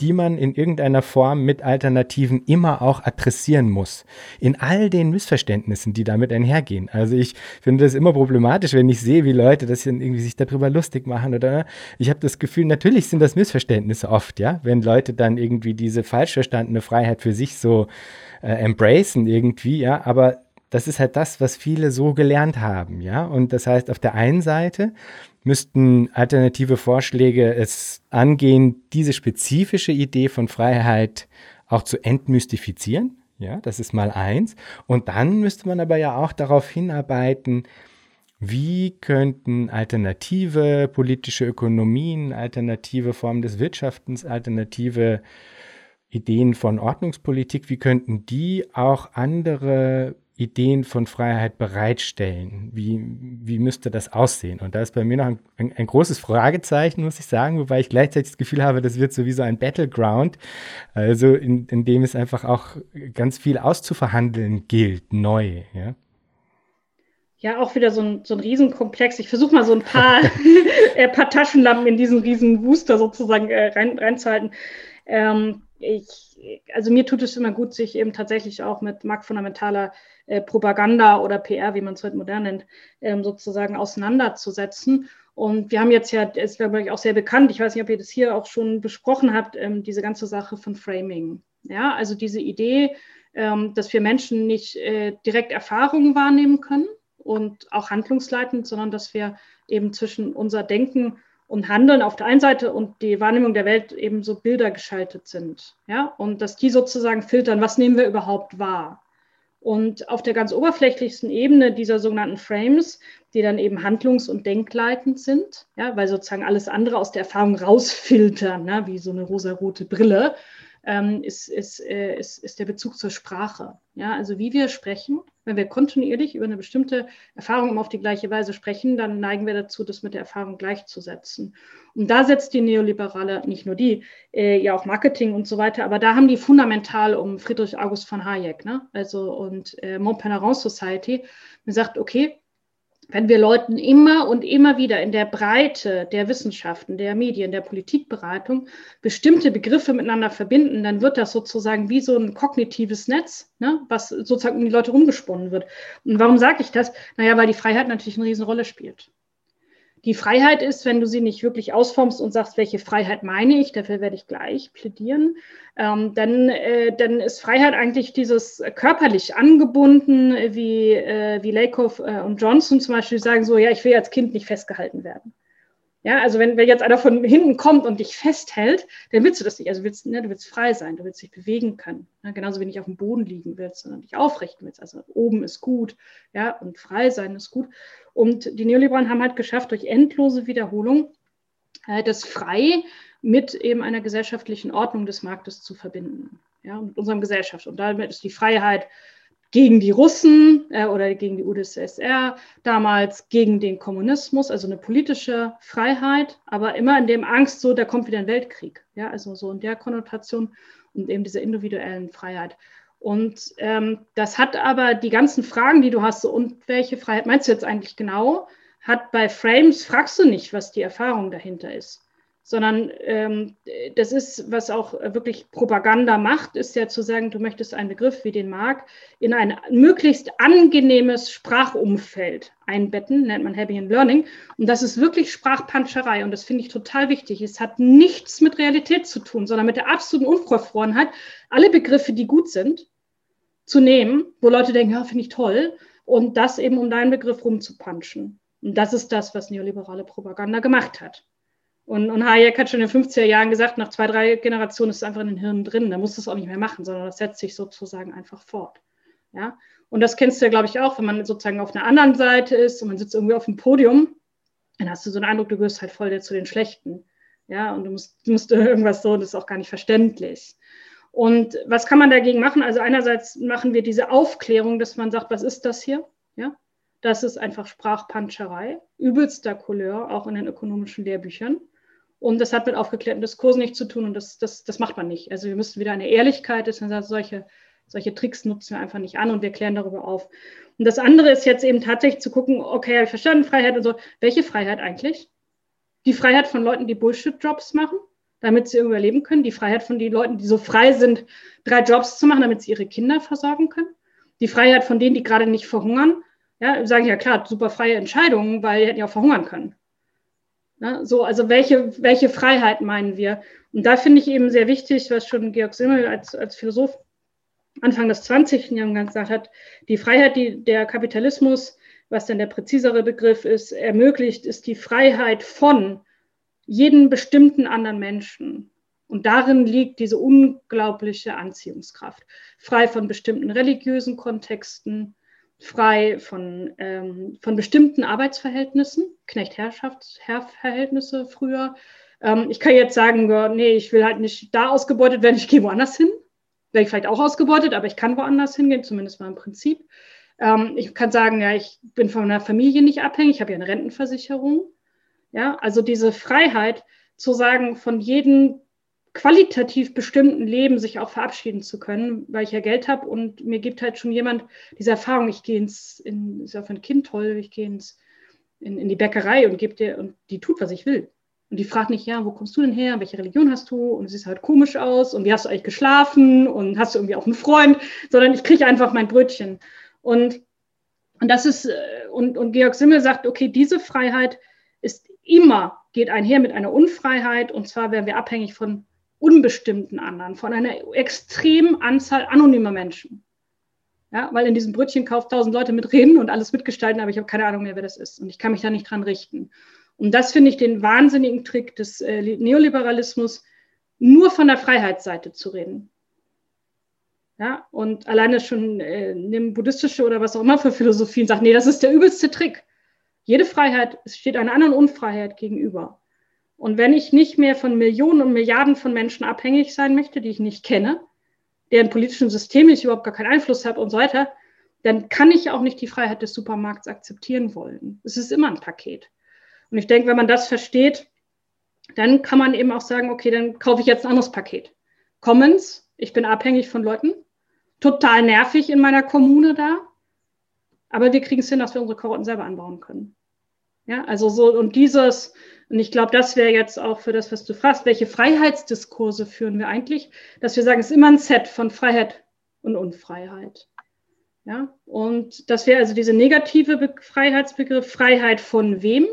die man in irgendeiner Form mit Alternativen immer auch adressieren muss. In all den Missverständnissen, die damit einhergehen. Also ich finde das immer problematisch, wenn ich sehe, wie Leute das irgendwie sich darüber lustig machen oder ich habe das Gefühl, natürlich sind das Missverständnisse oft, ja, wenn Leute dann irgendwie diese falsch verstandene Freiheit für sich so äh, embracen irgendwie, ja, aber das ist halt das, was viele so gelernt haben, ja. Und das heißt, auf der einen Seite müssten alternative Vorschläge es angehen, diese spezifische Idee von Freiheit auch zu entmystifizieren. Ja, das ist mal eins. Und dann müsste man aber ja auch darauf hinarbeiten, wie könnten alternative politische Ökonomien, alternative Formen des Wirtschaftens, alternative Ideen von Ordnungspolitik, wie könnten die auch andere Ideen von Freiheit bereitstellen? Wie, wie müsste das aussehen? Und da ist bei mir noch ein, ein, ein, großes Fragezeichen, muss ich sagen, wobei ich gleichzeitig das Gefühl habe, das wird sowieso ein Battleground, also in, in dem es einfach auch ganz viel auszuverhandeln gilt, neu. Ja, ja auch wieder so ein, so ein Riesenkomplex. Ich versuche mal so ein paar, <laughs> <laughs> äh, paar Taschenlampen in diesen riesen Booster sozusagen äh, rein, reinzuhalten. Ähm, ich, also mir tut es immer gut, sich eben tatsächlich auch mit marktfundamentaler äh, Propaganda oder PR, wie man es heute modern nennt, ähm, sozusagen auseinanderzusetzen. Und wir haben jetzt ja, ist glaube ich auch sehr bekannt, ich weiß nicht, ob ihr das hier auch schon besprochen habt, ähm, diese ganze Sache von Framing. Ja, also diese Idee, ähm, dass wir Menschen nicht äh, direkt Erfahrungen wahrnehmen können und auch handlungsleitend, sondern dass wir eben zwischen unser Denken und Handeln auf der einen Seite und die Wahrnehmung der Welt eben so Bilder geschaltet sind. Ja, und dass die sozusagen filtern, was nehmen wir überhaupt wahr? Und auf der ganz oberflächlichsten Ebene dieser sogenannten Frames, die dann eben handlungs- und denkleitend sind, ja, weil sozusagen alles andere aus der Erfahrung rausfiltern, ne, wie so eine rosarote Brille, ähm, ist, ist, äh, ist, ist der Bezug zur Sprache. Ja, also wie wir sprechen, wenn wir kontinuierlich über eine bestimmte Erfahrung immer auf die gleiche Weise sprechen, dann neigen wir dazu, das mit der Erfahrung gleichzusetzen. Und da setzt die Neoliberale, nicht nur die, äh, ja auch Marketing und so weiter, aber da haben die fundamental um Friedrich August von Hayek, ne? also und äh, Montpellerin Society, man sagt, okay, wenn wir Leuten immer und immer wieder in der Breite der Wissenschaften, der Medien, der Politikberatung bestimmte Begriffe miteinander verbinden, dann wird das sozusagen wie so ein kognitives Netz, ne, was sozusagen um die Leute rumgesponnen wird. Und warum sage ich das? Naja, weil die Freiheit natürlich eine Riesenrolle spielt. Die Freiheit ist, wenn du sie nicht wirklich ausformst und sagst, welche Freiheit meine ich, dafür werde ich gleich plädieren, ähm, dann, äh, dann ist Freiheit eigentlich dieses körperlich angebunden, wie, äh, wie Lakoff äh, und Johnson zum Beispiel sagen so, ja, ich will als Kind nicht festgehalten werden. Ja, also wenn, wenn jetzt einer von hinten kommt und dich festhält, dann willst du das nicht. Also willst, ne, du willst frei sein, du willst dich bewegen können. Ne? Genauso wie nicht auf dem Boden liegen willst, sondern dich aufrichten willst. Also oben ist gut, ja, und frei sein ist gut. Und die Neoliberalen haben halt geschafft, durch endlose Wiederholung äh, das Frei mit eben einer gesellschaftlichen Ordnung des Marktes zu verbinden. Ja, mit unserem Gesellschaft. Und damit ist die Freiheit gegen die Russen äh, oder gegen die UdSSR, damals gegen den Kommunismus, also eine politische Freiheit, aber immer in dem Angst, so, da kommt wieder ein Weltkrieg. Ja, also so in der Konnotation und eben dieser individuellen Freiheit. Und ähm, das hat aber die ganzen Fragen, die du hast, so, und welche Freiheit meinst du jetzt eigentlich genau, hat bei Frames, fragst du nicht, was die Erfahrung dahinter ist sondern ähm, das ist, was auch wirklich Propaganda macht, ist ja zu sagen, du möchtest einen Begriff wie den Mark in ein möglichst angenehmes Sprachumfeld einbetten, nennt man Happy and Learning. Und das ist wirklich Sprachpanscherei und das finde ich total wichtig. Es hat nichts mit Realität zu tun, sondern mit der absoluten Unverfrorenheit, alle Begriffe, die gut sind, zu nehmen, wo Leute denken, ja, finde ich toll, und das eben um deinen Begriff rumzupanschen. Und das ist das, was neoliberale Propaganda gemacht hat. Und, und Hayek hat schon in den 50er Jahren gesagt, nach zwei, drei Generationen ist es einfach in den Hirnen drin. Da musst du es auch nicht mehr machen, sondern das setzt sich sozusagen einfach fort. Ja? Und das kennst du ja, glaube ich, auch, wenn man sozusagen auf einer anderen Seite ist und man sitzt irgendwie auf dem Podium, dann hast du so den Eindruck, du gehörst halt voll zu den Schlechten. Ja, und du musst, musst <laughs> irgendwas so, das ist auch gar nicht verständlich. Und was kann man dagegen machen? Also einerseits machen wir diese Aufklärung, dass man sagt, was ist das hier? Ja, das ist einfach Sprachpanscherei, übelster Couleur, auch in den ökonomischen Lehrbüchern. Und das hat mit aufgeklärten Diskursen nichts zu tun und das, das, das macht man nicht. Also wir müssen wieder eine Ehrlichkeit, das heißt, solche, solche Tricks nutzen wir einfach nicht an und wir klären darüber auf. Und das andere ist jetzt eben tatsächlich zu gucken, okay, habe ich verstanden, Freiheit und so. Welche Freiheit eigentlich? Die Freiheit von Leuten, die Bullshit-Jobs machen, damit sie überleben können. Die Freiheit von den Leuten, die so frei sind, drei Jobs zu machen, damit sie ihre Kinder versorgen können. Die Freiheit von denen, die gerade nicht verhungern. Ja, sagen ja klar, super freie Entscheidungen, weil die hätten ja auch verhungern können. Ne? So, also welche, welche Freiheit meinen wir? Und da finde ich eben sehr wichtig, was schon Georg Simmel als, als Philosoph Anfang des 20. Jahrhunderts gesagt hat, die Freiheit, die der Kapitalismus, was dann der präzisere Begriff ist, ermöglicht, ist die Freiheit von jedem bestimmten anderen Menschen. Und darin liegt diese unglaubliche Anziehungskraft. Frei von bestimmten religiösen Kontexten, frei von, ähm, von bestimmten Arbeitsverhältnissen, Knecht-Herrschaftsverhältnisse früher. Ähm, ich kann jetzt sagen, nee, ich will halt nicht da ausgebeutet werden, ich gehe woanders hin. Wäre ich vielleicht auch ausgebeutet, aber ich kann woanders hingehen, zumindest mal im Prinzip. Ähm, ich kann sagen, ja, ich bin von einer Familie nicht abhängig, ich habe ja eine Rentenversicherung. Ja, also diese Freiheit zu sagen, von jedem qualitativ bestimmten Leben sich auch verabschieden zu können, weil ich ja Geld habe und mir gibt halt schon jemand diese Erfahrung, ich gehe ins, in, ist ja für ein Kind toll, ich gehe ins, in, in die Bäckerei und gebe dir, und die tut, was ich will. Und die fragt nicht, ja, wo kommst du denn her? Welche Religion hast du? Und es sieht halt komisch aus. Und wie hast du eigentlich geschlafen? Und hast du irgendwie auch einen Freund? Sondern ich kriege einfach mein Brötchen. Und, und das ist, äh, und, und Georg Simmel sagt, okay, diese Freiheit ist immer, geht einher mit einer Unfreiheit. Und zwar werden wir abhängig von unbestimmten anderen, von einer extremen Anzahl anonymer Menschen. Ja, weil in diesem Brötchenkauf tausend Leute mitreden und alles mitgestalten, aber ich habe keine Ahnung mehr, wer das ist. Und ich kann mich da nicht dran richten. Und das finde ich den wahnsinnigen Trick des äh, Neoliberalismus, nur von der Freiheitsseite zu reden. Ja, und alleine schon äh, nimm buddhistische oder was auch immer für Philosophien sagt, nee, das ist der übelste Trick. Jede Freiheit steht einer anderen Unfreiheit gegenüber. Und wenn ich nicht mehr von Millionen und Milliarden von Menschen abhängig sein möchte, die ich nicht kenne, deren politischen System ich überhaupt gar keinen Einfluss habe und so weiter, dann kann ich auch nicht die Freiheit des Supermarkts akzeptieren wollen. Es ist immer ein Paket. Und ich denke, wenn man das versteht, dann kann man eben auch sagen, okay, dann kaufe ich jetzt ein anderes Paket. Commons, ich bin abhängig von Leuten, total nervig in meiner Kommune da, aber wir kriegen es hin, dass wir unsere Karotten selber anbauen können. Ja, also so, und dieses, und ich glaube, das wäre jetzt auch für das, was du fragst, welche Freiheitsdiskurse führen wir eigentlich, dass wir sagen, es ist immer ein Set von Freiheit und Unfreiheit. Ja, und das wäre also diese negative Be Freiheitsbegriff, Freiheit von wem?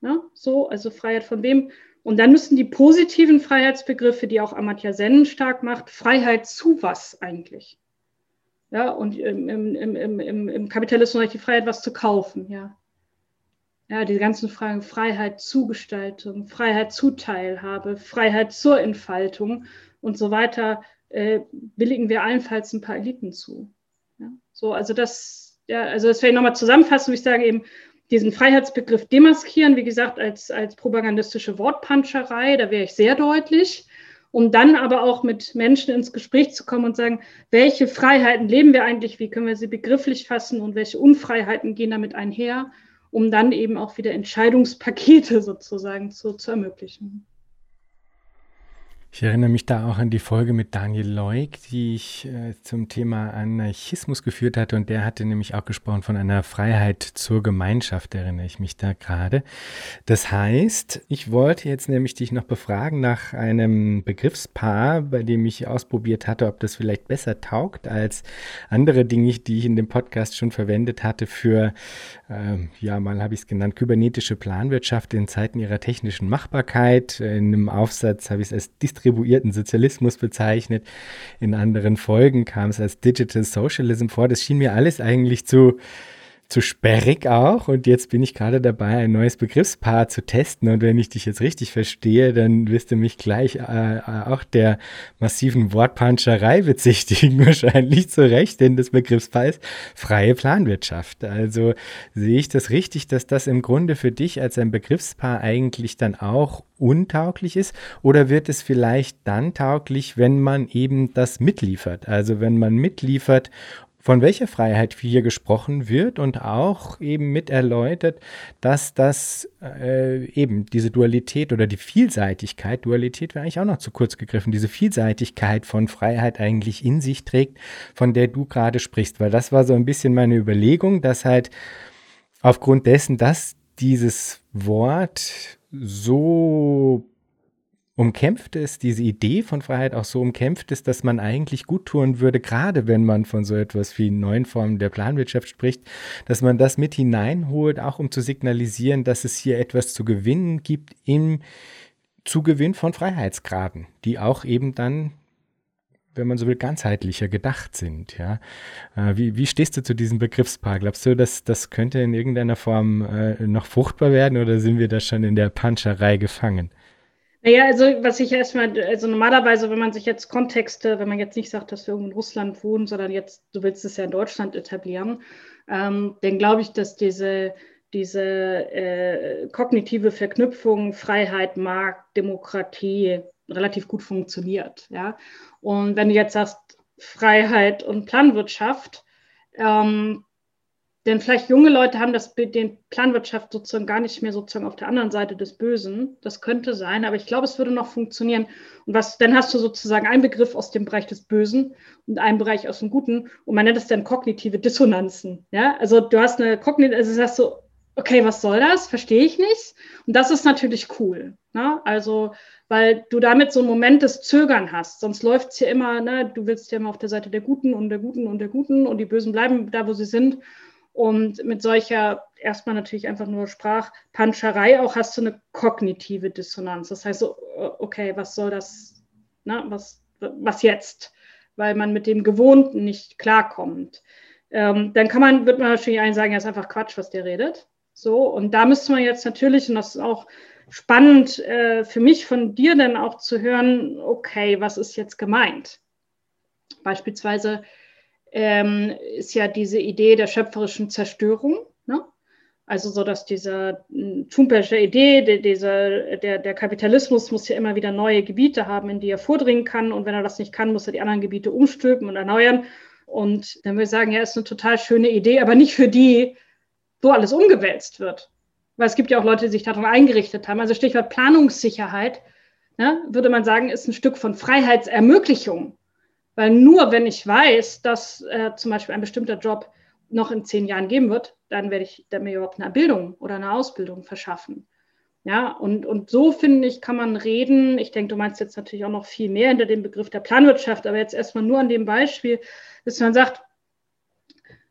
Ja, so, also Freiheit von wem? Und dann müssen die positiven Freiheitsbegriffe, die auch Amartya Sen stark macht, Freiheit zu was eigentlich? Ja, und im, im, im, im, im Kapitalismus die Freiheit, was zu kaufen, ja. Ja, die ganzen Fragen Freiheit zu Gestaltung, Freiheit zu Teilhabe, Freiheit zur Entfaltung und so weiter, äh, billigen wir allenfalls ein paar Eliten zu. Ja, so, also das, ja, also das werde ich nochmal zusammenfassen, wie ich sage eben, diesen Freiheitsbegriff demaskieren, wie gesagt, als, als propagandistische Wortpanscherei, da wäre ich sehr deutlich, um dann aber auch mit Menschen ins Gespräch zu kommen und sagen, welche Freiheiten leben wir eigentlich, wie können wir sie begrifflich fassen und welche Unfreiheiten gehen damit einher, um dann eben auch wieder Entscheidungspakete <laughs> sozusagen zu, zu ermöglichen. Ich erinnere mich da auch an die Folge mit Daniel Leuk, die ich äh, zum Thema Anarchismus geführt hatte. Und der hatte nämlich auch gesprochen von einer Freiheit zur Gemeinschaft, erinnere ich mich da gerade. Das heißt, ich wollte jetzt nämlich dich noch befragen nach einem Begriffspaar, bei dem ich ausprobiert hatte, ob das vielleicht besser taugt als andere Dinge, die ich in dem Podcast schon verwendet hatte für, äh, ja, mal habe ich es genannt, kybernetische Planwirtschaft in Zeiten ihrer technischen Machbarkeit. In einem Aufsatz habe ich es als distribuierten Sozialismus bezeichnet. In anderen Folgen kam es als Digital Socialism vor. Das schien mir alles eigentlich zu zu sperrig auch. Und jetzt bin ich gerade dabei, ein neues Begriffspaar zu testen. Und wenn ich dich jetzt richtig verstehe, dann wirst du mich gleich äh, äh auch der massiven Wortpanscherei bezichtigen, <laughs> wahrscheinlich zu Recht, denn das Begriffspaar ist freie Planwirtschaft. Also sehe ich das richtig, dass das im Grunde für dich als ein Begriffspaar eigentlich dann auch untauglich ist? Oder wird es vielleicht dann tauglich, wenn man eben das mitliefert? Also wenn man mitliefert von welcher Freiheit hier gesprochen wird und auch eben mit erläutert, dass das äh, eben diese Dualität oder die Vielseitigkeit, Dualität wäre eigentlich auch noch zu kurz gegriffen, diese Vielseitigkeit von Freiheit eigentlich in sich trägt, von der du gerade sprichst, weil das war so ein bisschen meine Überlegung, dass halt aufgrund dessen, dass dieses Wort so umkämpft ist, diese Idee von Freiheit auch so umkämpft ist, dass man eigentlich gut tun würde, gerade wenn man von so etwas wie neuen Formen der Planwirtschaft spricht, dass man das mit hineinholt, auch um zu signalisieren, dass es hier etwas zu gewinnen gibt im Zugewinn von Freiheitsgraden, die auch eben dann wenn man so will, ganzheitlicher gedacht sind. Ja? Äh, wie, wie stehst du zu diesem Begriffspaar? Glaubst du, dass das könnte in irgendeiner Form äh, noch fruchtbar werden oder sind wir da schon in der Panscherei gefangen? Naja, also was ich erstmal, also normalerweise, wenn man sich jetzt Kontexte, wenn man jetzt nicht sagt, dass wir irgendwo in Russland wohnen, sondern jetzt, du willst es ja in Deutschland etablieren, ähm, dann glaube ich, dass diese, diese äh, kognitive Verknüpfung Freiheit, Markt, Demokratie relativ gut funktioniert. Ja? Und wenn du jetzt sagst, Freiheit und Planwirtschaft, ähm, denn vielleicht junge Leute haben das den Planwirtschaft sozusagen gar nicht mehr sozusagen auf der anderen Seite des Bösen. Das könnte sein, aber ich glaube, es würde noch funktionieren. Und was, dann hast du sozusagen einen Begriff aus dem Bereich des Bösen und einen Bereich aus dem Guten. Und man nennt es dann kognitive Dissonanzen. Ja, also du hast eine kognitive, also sagst du, okay, was soll das? Verstehe ich nicht. Und das ist natürlich cool. Ne? Also, weil du damit so einen Moment des Zögern hast. Sonst läuft es ja immer, ne? du willst ja immer auf der Seite der Guten und der Guten und der Guten und die Bösen bleiben da, wo sie sind. Und mit solcher erstmal natürlich einfach nur Sprachpanscherei auch hast du eine kognitive Dissonanz. Das heißt so, okay, was soll das, na, ne, was, was jetzt? Weil man mit dem Gewohnten nicht klarkommt. Ähm, dann kann man, wird man natürlich einen sagen, ja, ist einfach Quatsch, was der redet. So, und da müsste man jetzt natürlich, und das ist auch spannend äh, für mich von dir dann auch zu hören, okay, was ist jetzt gemeint? Beispielsweise, ähm, ist ja diese Idee der schöpferischen Zerstörung. Ne? Also so, dass diese hm, Schumpetersche Idee, der, dieser, der, der Kapitalismus muss ja immer wieder neue Gebiete haben, in die er vordringen kann. Und wenn er das nicht kann, muss er die anderen Gebiete umstülpen und erneuern. Und dann würde ich sagen, ja, ist eine total schöne Idee, aber nicht für die, wo alles umgewälzt wird. Weil es gibt ja auch Leute, die sich daran eingerichtet haben. Also Stichwort Planungssicherheit, ne, würde man sagen, ist ein Stück von Freiheitsermöglichung. Weil nur wenn ich weiß, dass äh, zum Beispiel ein bestimmter Job noch in zehn Jahren geben wird, dann werde ich dann mir überhaupt eine Bildung oder eine Ausbildung verschaffen. Ja, und, und so finde ich, kann man reden. Ich denke, du meinst jetzt natürlich auch noch viel mehr hinter dem Begriff der Planwirtschaft, aber jetzt erstmal nur an dem Beispiel, dass man sagt,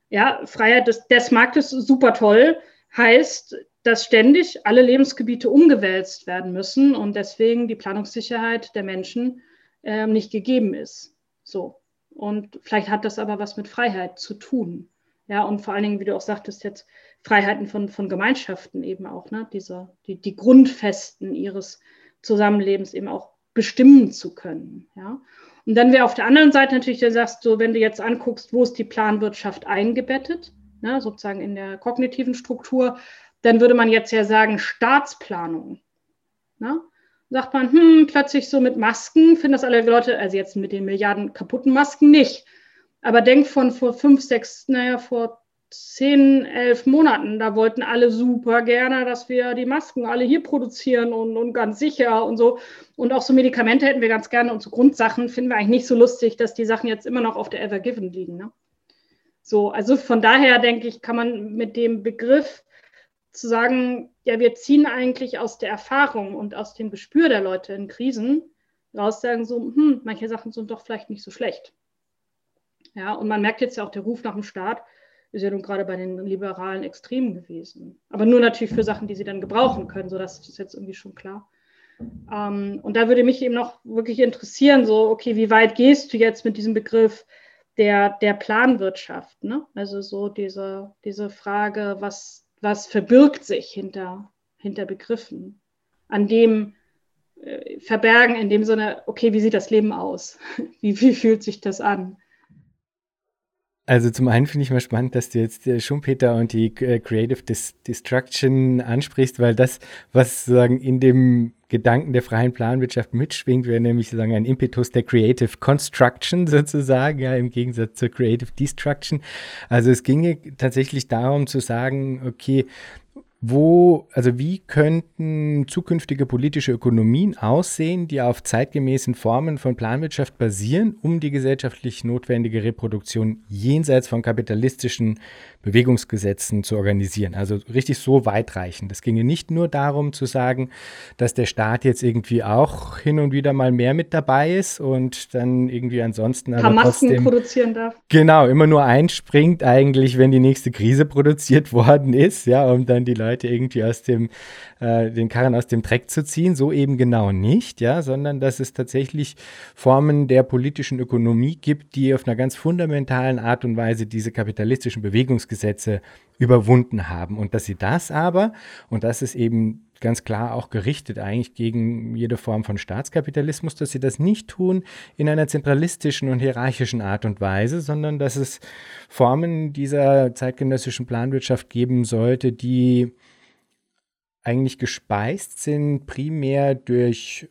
ja, Freiheit des, des Marktes super toll, heißt, dass ständig alle Lebensgebiete umgewälzt werden müssen und deswegen die Planungssicherheit der Menschen äh, nicht gegeben ist. So. Und vielleicht hat das aber was mit Freiheit zu tun. Ja, und vor allen Dingen, wie du auch sagtest, jetzt Freiheiten von, von Gemeinschaften eben auch, ne? Diese, die, die Grundfesten ihres Zusammenlebens eben auch bestimmen zu können. Ja? Und dann wäre auf der anderen Seite natürlich, du sagst, so, wenn du jetzt anguckst, wo ist die Planwirtschaft eingebettet, ne, sozusagen in der kognitiven Struktur, dann würde man jetzt ja sagen, Staatsplanung. Ne? Sagt man, hm, plötzlich so mit Masken, finden das alle Leute, also jetzt mit den Milliarden kaputten Masken nicht. Aber denk von vor fünf, sechs, naja, vor zehn, elf Monaten, da wollten alle super gerne, dass wir die Masken alle hier produzieren und, und ganz sicher und so. Und auch so Medikamente hätten wir ganz gerne und so Grundsachen finden wir eigentlich nicht so lustig, dass die Sachen jetzt immer noch auf der Ever Given liegen. Ne? So, also von daher denke ich, kann man mit dem Begriff zu sagen, ja, wir ziehen eigentlich aus der Erfahrung und aus dem Gespür der Leute in Krisen raus, sagen so, hm, manche Sachen sind doch vielleicht nicht so schlecht. Ja, und man merkt jetzt ja auch der Ruf nach dem Staat, ist ja nun gerade bei den liberalen Extremen gewesen. Aber nur natürlich für Sachen, die sie dann gebrauchen können, so das ist jetzt irgendwie schon klar. Ähm, und da würde mich eben noch wirklich interessieren, so, okay, wie weit gehst du jetzt mit diesem Begriff der, der Planwirtschaft? Ne? Also so diese, diese Frage, was, was verbirgt sich hinter, hinter Begriffen, an dem äh, verbergen in dem Sinne, okay, wie sieht das Leben aus? <laughs> wie, wie fühlt sich das an? Also zum einen finde ich mal spannend, dass du jetzt äh, Schumpeter und die äh, Creative Destruction ansprichst, weil das, was sozusagen in dem Gedanken der freien Planwirtschaft mitschwingt, wäre nämlich sozusagen ein Impetus der Creative Construction <laughs> sozusagen, ja, im Gegensatz zur Creative Destruction. Also es ginge tatsächlich darum zu sagen, okay, wo, also wie könnten zukünftige politische Ökonomien aussehen, die auf zeitgemäßen Formen von Planwirtschaft basieren, um die gesellschaftlich notwendige Reproduktion jenseits von kapitalistischen Bewegungsgesetzen zu organisieren. Also richtig so weitreichend. Es ginge nicht nur darum zu sagen, dass der Staat jetzt irgendwie auch hin und wieder mal mehr mit dabei ist und dann irgendwie ansonsten paar Masken trotzdem, produzieren darf. Genau, immer nur einspringt eigentlich, wenn die nächste Krise <laughs> produziert worden ist, ja, um dann die Leute irgendwie aus dem äh, den Karren aus dem Dreck zu ziehen. So eben genau nicht, ja, sondern dass es tatsächlich Formen der politischen Ökonomie gibt, die auf einer ganz fundamentalen Art und Weise diese kapitalistischen Bewegungsgesetze überwunden haben. Und dass sie das aber, und das ist eben ganz klar auch gerichtet eigentlich gegen jede Form von Staatskapitalismus, dass sie das nicht tun in einer zentralistischen und hierarchischen Art und Weise, sondern dass es Formen dieser zeitgenössischen Planwirtschaft geben sollte, die eigentlich gespeist sind primär durch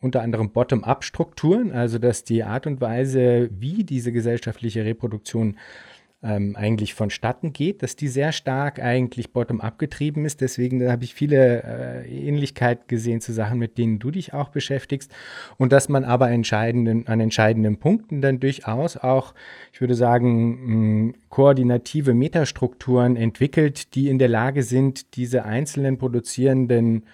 unter anderem Bottom-up-Strukturen, also dass die Art und Weise, wie diese gesellschaftliche Reproduktion ähm, eigentlich vonstatten geht, dass die sehr stark eigentlich bottom-up getrieben ist. Deswegen habe ich viele äh, Ähnlichkeit gesehen zu Sachen, mit denen du dich auch beschäftigst. Und dass man aber entscheidenden, an entscheidenden Punkten dann durchaus auch, ich würde sagen, mh, koordinative Metastrukturen entwickelt, die in der Lage sind, diese einzelnen produzierenden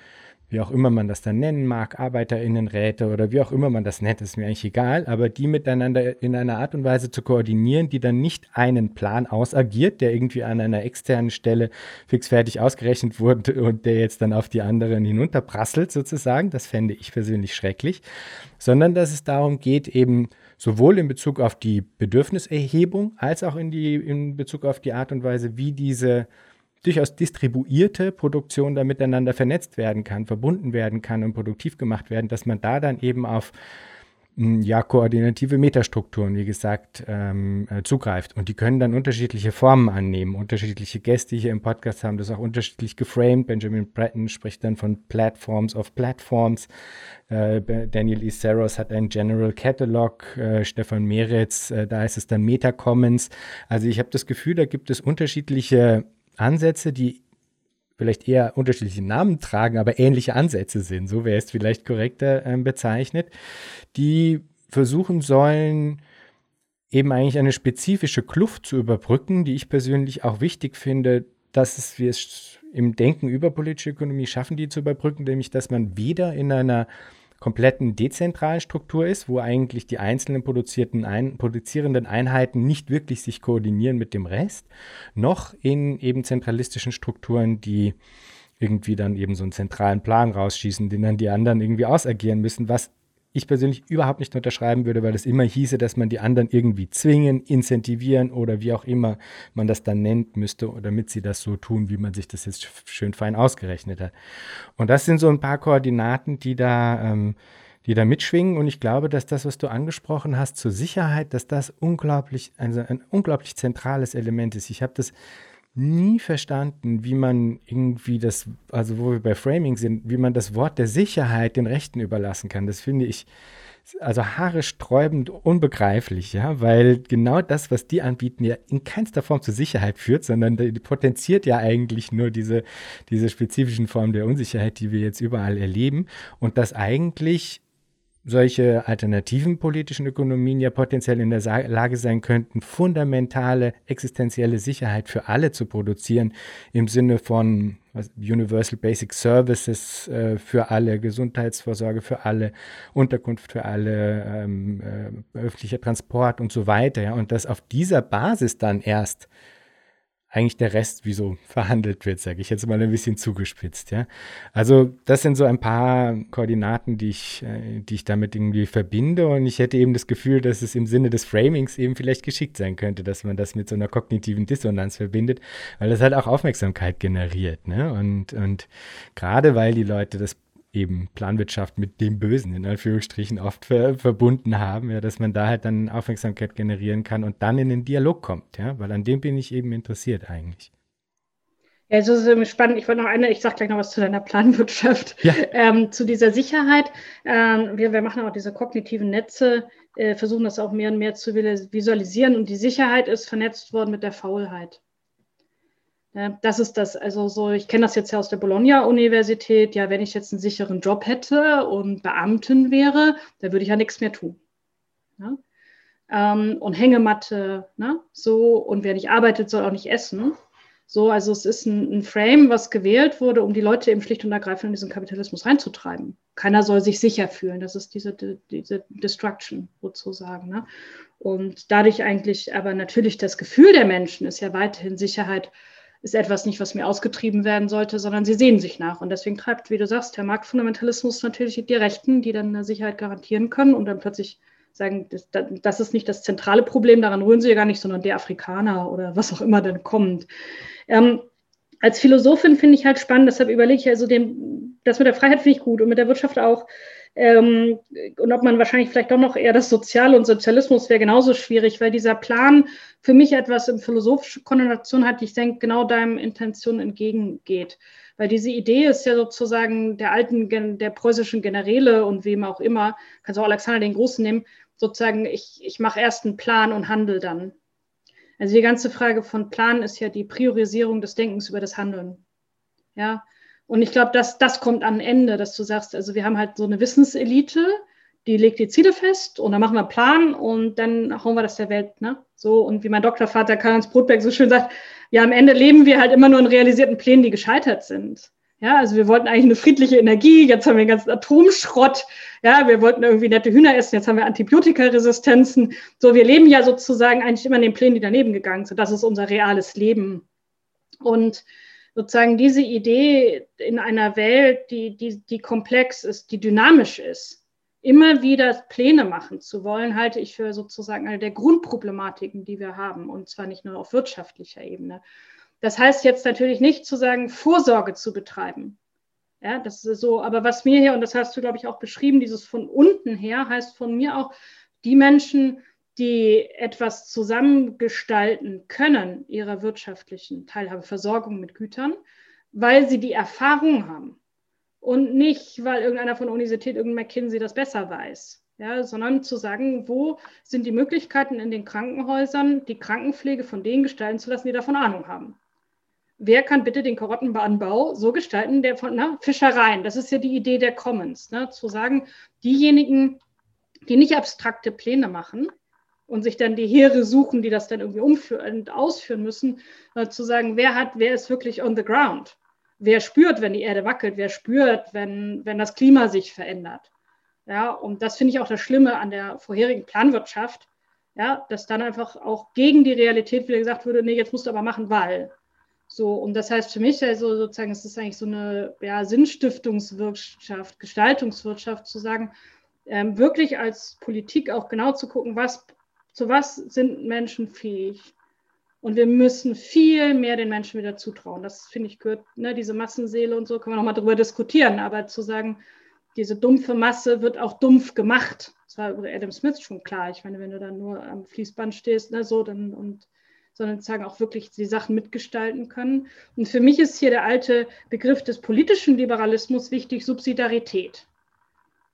wie auch immer man das dann nennen mag, Arbeiterinnenräte oder wie auch immer man das nennt, ist mir eigentlich egal, aber die miteinander in einer Art und Weise zu koordinieren, die dann nicht einen Plan ausagiert, der irgendwie an einer externen Stelle fixfertig ausgerechnet wurde und der jetzt dann auf die anderen hinunterprasselt sozusagen, das fände ich persönlich schrecklich, sondern dass es darum geht, eben sowohl in Bezug auf die Bedürfniserhebung als auch in, die, in Bezug auf die Art und Weise, wie diese durchaus distribuierte Produktion da miteinander vernetzt werden kann, verbunden werden kann und produktiv gemacht werden, dass man da dann eben auf hm, ja, koordinative Metastrukturen, wie gesagt, ähm, äh, zugreift. Und die können dann unterschiedliche Formen annehmen. Unterschiedliche Gäste hier im Podcast haben das auch unterschiedlich geframed. Benjamin Breton spricht dann von Platforms of Platforms. Äh, Daniel E. Saros hat einen General Catalog. Äh, Stefan Meretz, äh, da heißt es dann Meta Commons. Also ich habe das Gefühl, da gibt es unterschiedliche Ansätze, die vielleicht eher unterschiedliche Namen tragen, aber ähnliche Ansätze sind, so wäre es vielleicht korrekter äh, bezeichnet, die versuchen sollen, eben eigentlich eine spezifische Kluft zu überbrücken, die ich persönlich auch wichtig finde, dass wir es im Denken über politische Ökonomie schaffen, die zu überbrücken, nämlich dass man weder in einer kompletten dezentralen Struktur ist, wo eigentlich die einzelnen produzierten ein, produzierenden Einheiten nicht wirklich sich koordinieren mit dem Rest, noch in eben zentralistischen Strukturen, die irgendwie dann eben so einen zentralen Plan rausschießen, den dann die anderen irgendwie ausagieren müssen, was ich persönlich überhaupt nicht unterschreiben würde, weil es immer hieße, dass man die anderen irgendwie zwingen, incentivieren oder wie auch immer man das dann nennt müsste, damit sie das so tun, wie man sich das jetzt schön fein ausgerechnet hat. Und das sind so ein paar Koordinaten, die da, ähm, die da mitschwingen. Und ich glaube, dass das, was du angesprochen hast zur Sicherheit, dass das unglaublich, also ein unglaublich zentrales Element ist. Ich habe das nie verstanden, wie man irgendwie das, also wo wir bei Framing sind, wie man das Wort der Sicherheit den Rechten überlassen kann. Das finde ich also haaresträubend unbegreiflich, ja, weil genau das, was die anbieten, ja in keinster Form zur Sicherheit führt, sondern potenziert ja eigentlich nur diese, diese spezifischen Formen der Unsicherheit, die wir jetzt überall erleben und das eigentlich solche alternativen politischen Ökonomien ja potenziell in der Lage sein könnten, fundamentale existenzielle Sicherheit für alle zu produzieren, im Sinne von Universal Basic Services äh, für alle, Gesundheitsvorsorge für alle, Unterkunft für alle, ähm, äh, öffentlicher Transport und so weiter. Ja, und dass auf dieser Basis dann erst eigentlich der Rest wie so <laughs> verhandelt wird, sage ich jetzt mal ein bisschen zugespitzt. Ja? Also das sind so ein paar Koordinaten, die ich, äh, die ich damit irgendwie verbinde und ich hätte eben das Gefühl, dass es im Sinne des Framings eben vielleicht geschickt sein könnte, dass man das mit so einer kognitiven Dissonanz verbindet, weil das halt auch Aufmerksamkeit generiert. Ne? Und, und gerade weil die Leute das eben Planwirtschaft mit dem Bösen in Anführungsstrichen oft ver verbunden haben, ja, dass man da halt dann Aufmerksamkeit generieren kann und dann in den Dialog kommt, ja, weil an dem bin ich eben interessiert eigentlich. Ja, also es ist spannend. Ich wollte noch eine, ich sage gleich noch was zu deiner Planwirtschaft, ja. <laughs> ähm, zu dieser Sicherheit. Ähm, wir, wir machen auch diese kognitiven Netze, äh, versuchen das auch mehr und mehr zu visualisieren und die Sicherheit ist vernetzt worden mit der Faulheit. Das ist das, also so, ich kenne das jetzt ja aus der Bologna-Universität. Ja, wenn ich jetzt einen sicheren Job hätte und Beamtin wäre, dann würde ich ja nichts mehr tun. Ähm, und Hängematte, ne? so, und wer nicht arbeitet, soll auch nicht essen. So, also es ist ein, ein, Frame, was gewählt wurde, um die Leute eben schlicht und ergreifend in diesen Kapitalismus reinzutreiben. Keiner soll sich sicher fühlen. Das ist diese, diese Destruction sozusagen. Ne? Und dadurch eigentlich, aber natürlich das Gefühl der Menschen ist ja weiterhin Sicherheit ist etwas nicht, was mir ausgetrieben werden sollte, sondern sie sehen sich nach. Und deswegen treibt, wie du sagst, der Marktfundamentalismus natürlich die Rechten, die dann eine Sicherheit garantieren können und dann plötzlich sagen, das, das ist nicht das zentrale Problem, daran rühren sie ja gar nicht, sondern der Afrikaner oder was auch immer dann kommt. Ähm, als Philosophin finde ich halt spannend, deshalb überlege ich also, den, das mit der Freiheit finde ich gut und mit der Wirtschaft auch. Ähm, und ob man wahrscheinlich vielleicht doch noch eher das Soziale und Sozialismus wäre genauso schwierig, weil dieser Plan für mich etwas in philosophische Konnotation hat, die ich denke, genau deinem Intention entgegengeht. Weil diese Idee ist ja sozusagen der alten, der preußischen Generäle und wem auch immer, kannst auch Alexander den Großen nehmen, sozusagen, ich, ich mache erst einen Plan und handle dann. Also die ganze Frage von Plan ist ja die Priorisierung des Denkens über das Handeln. Ja, und ich glaube, dass das kommt am Ende, dass du sagst, also wir haben halt so eine Wissenselite, die legt die Ziele fest und dann machen wir einen Plan und dann hauen wir das der Welt, ne? So, und wie mein Doktorvater Karl-Heinz Brotberg so schön sagt, ja, am Ende leben wir halt immer nur in realisierten Plänen, die gescheitert sind. Ja, also wir wollten eigentlich eine friedliche Energie, jetzt haben wir den ganzen Atomschrott, ja, wir wollten irgendwie nette Hühner essen, jetzt haben wir Antibiotikaresistenzen. So, wir leben ja sozusagen eigentlich immer in den Plänen, die daneben gegangen sind. Das ist unser reales Leben. Und sozusagen diese Idee in einer Welt, die, die, die komplex ist, die dynamisch ist, immer wieder Pläne machen zu wollen, halte ich für sozusagen eine der Grundproblematiken, die wir haben, und zwar nicht nur auf wirtschaftlicher Ebene. Das heißt jetzt natürlich nicht zu sagen, Vorsorge zu betreiben. Ja, das ist so, aber was mir hier, und das hast du, glaube ich, auch beschrieben, dieses von unten her, heißt von mir auch, die Menschen, die etwas zusammengestalten können, ihrer wirtschaftlichen Teilhabe, Versorgung mit Gütern, weil sie die Erfahrung haben und nicht, weil irgendeiner von der Universität, irgendein McKinsey das besser weiß. Ja, sondern zu sagen, wo sind die Möglichkeiten in den Krankenhäusern, die Krankenpflege von denen gestalten zu lassen, die davon Ahnung haben. Wer kann bitte den Karottenanbau so gestalten, der von na, Fischereien, das ist ja die Idee der Commons, ne, zu sagen, diejenigen, die nicht abstrakte Pläne machen, und sich dann die Heere suchen, die das dann irgendwie umführen, ausführen müssen, äh, zu sagen, wer hat, wer ist wirklich on the ground? Wer spürt, wenn die Erde wackelt? Wer spürt, wenn, wenn das Klima sich verändert? Ja, und das finde ich auch das Schlimme an der vorherigen Planwirtschaft, ja, dass dann einfach auch gegen die Realität wieder gesagt wurde, nee, jetzt musst du aber machen, weil. So, und das heißt für mich also sozusagen, es ist eigentlich so eine ja, Sinnstiftungswirtschaft, Gestaltungswirtschaft, zu sagen, ähm, wirklich als Politik auch genau zu gucken, was, zu was sind Menschen fähig. Und wir müssen viel mehr den Menschen wieder zutrauen. Das finde ich gehört, ne, diese Massenseele und so, können wir nochmal darüber diskutieren. Aber zu sagen, diese dumpfe Masse wird auch dumpf gemacht. Das war über Adam Smith schon klar. Ich meine, wenn du dann nur am Fließband stehst, ne, so, dann und sondern sagen auch wirklich die Sachen mitgestalten können. Und für mich ist hier der alte Begriff des politischen Liberalismus wichtig, Subsidiarität.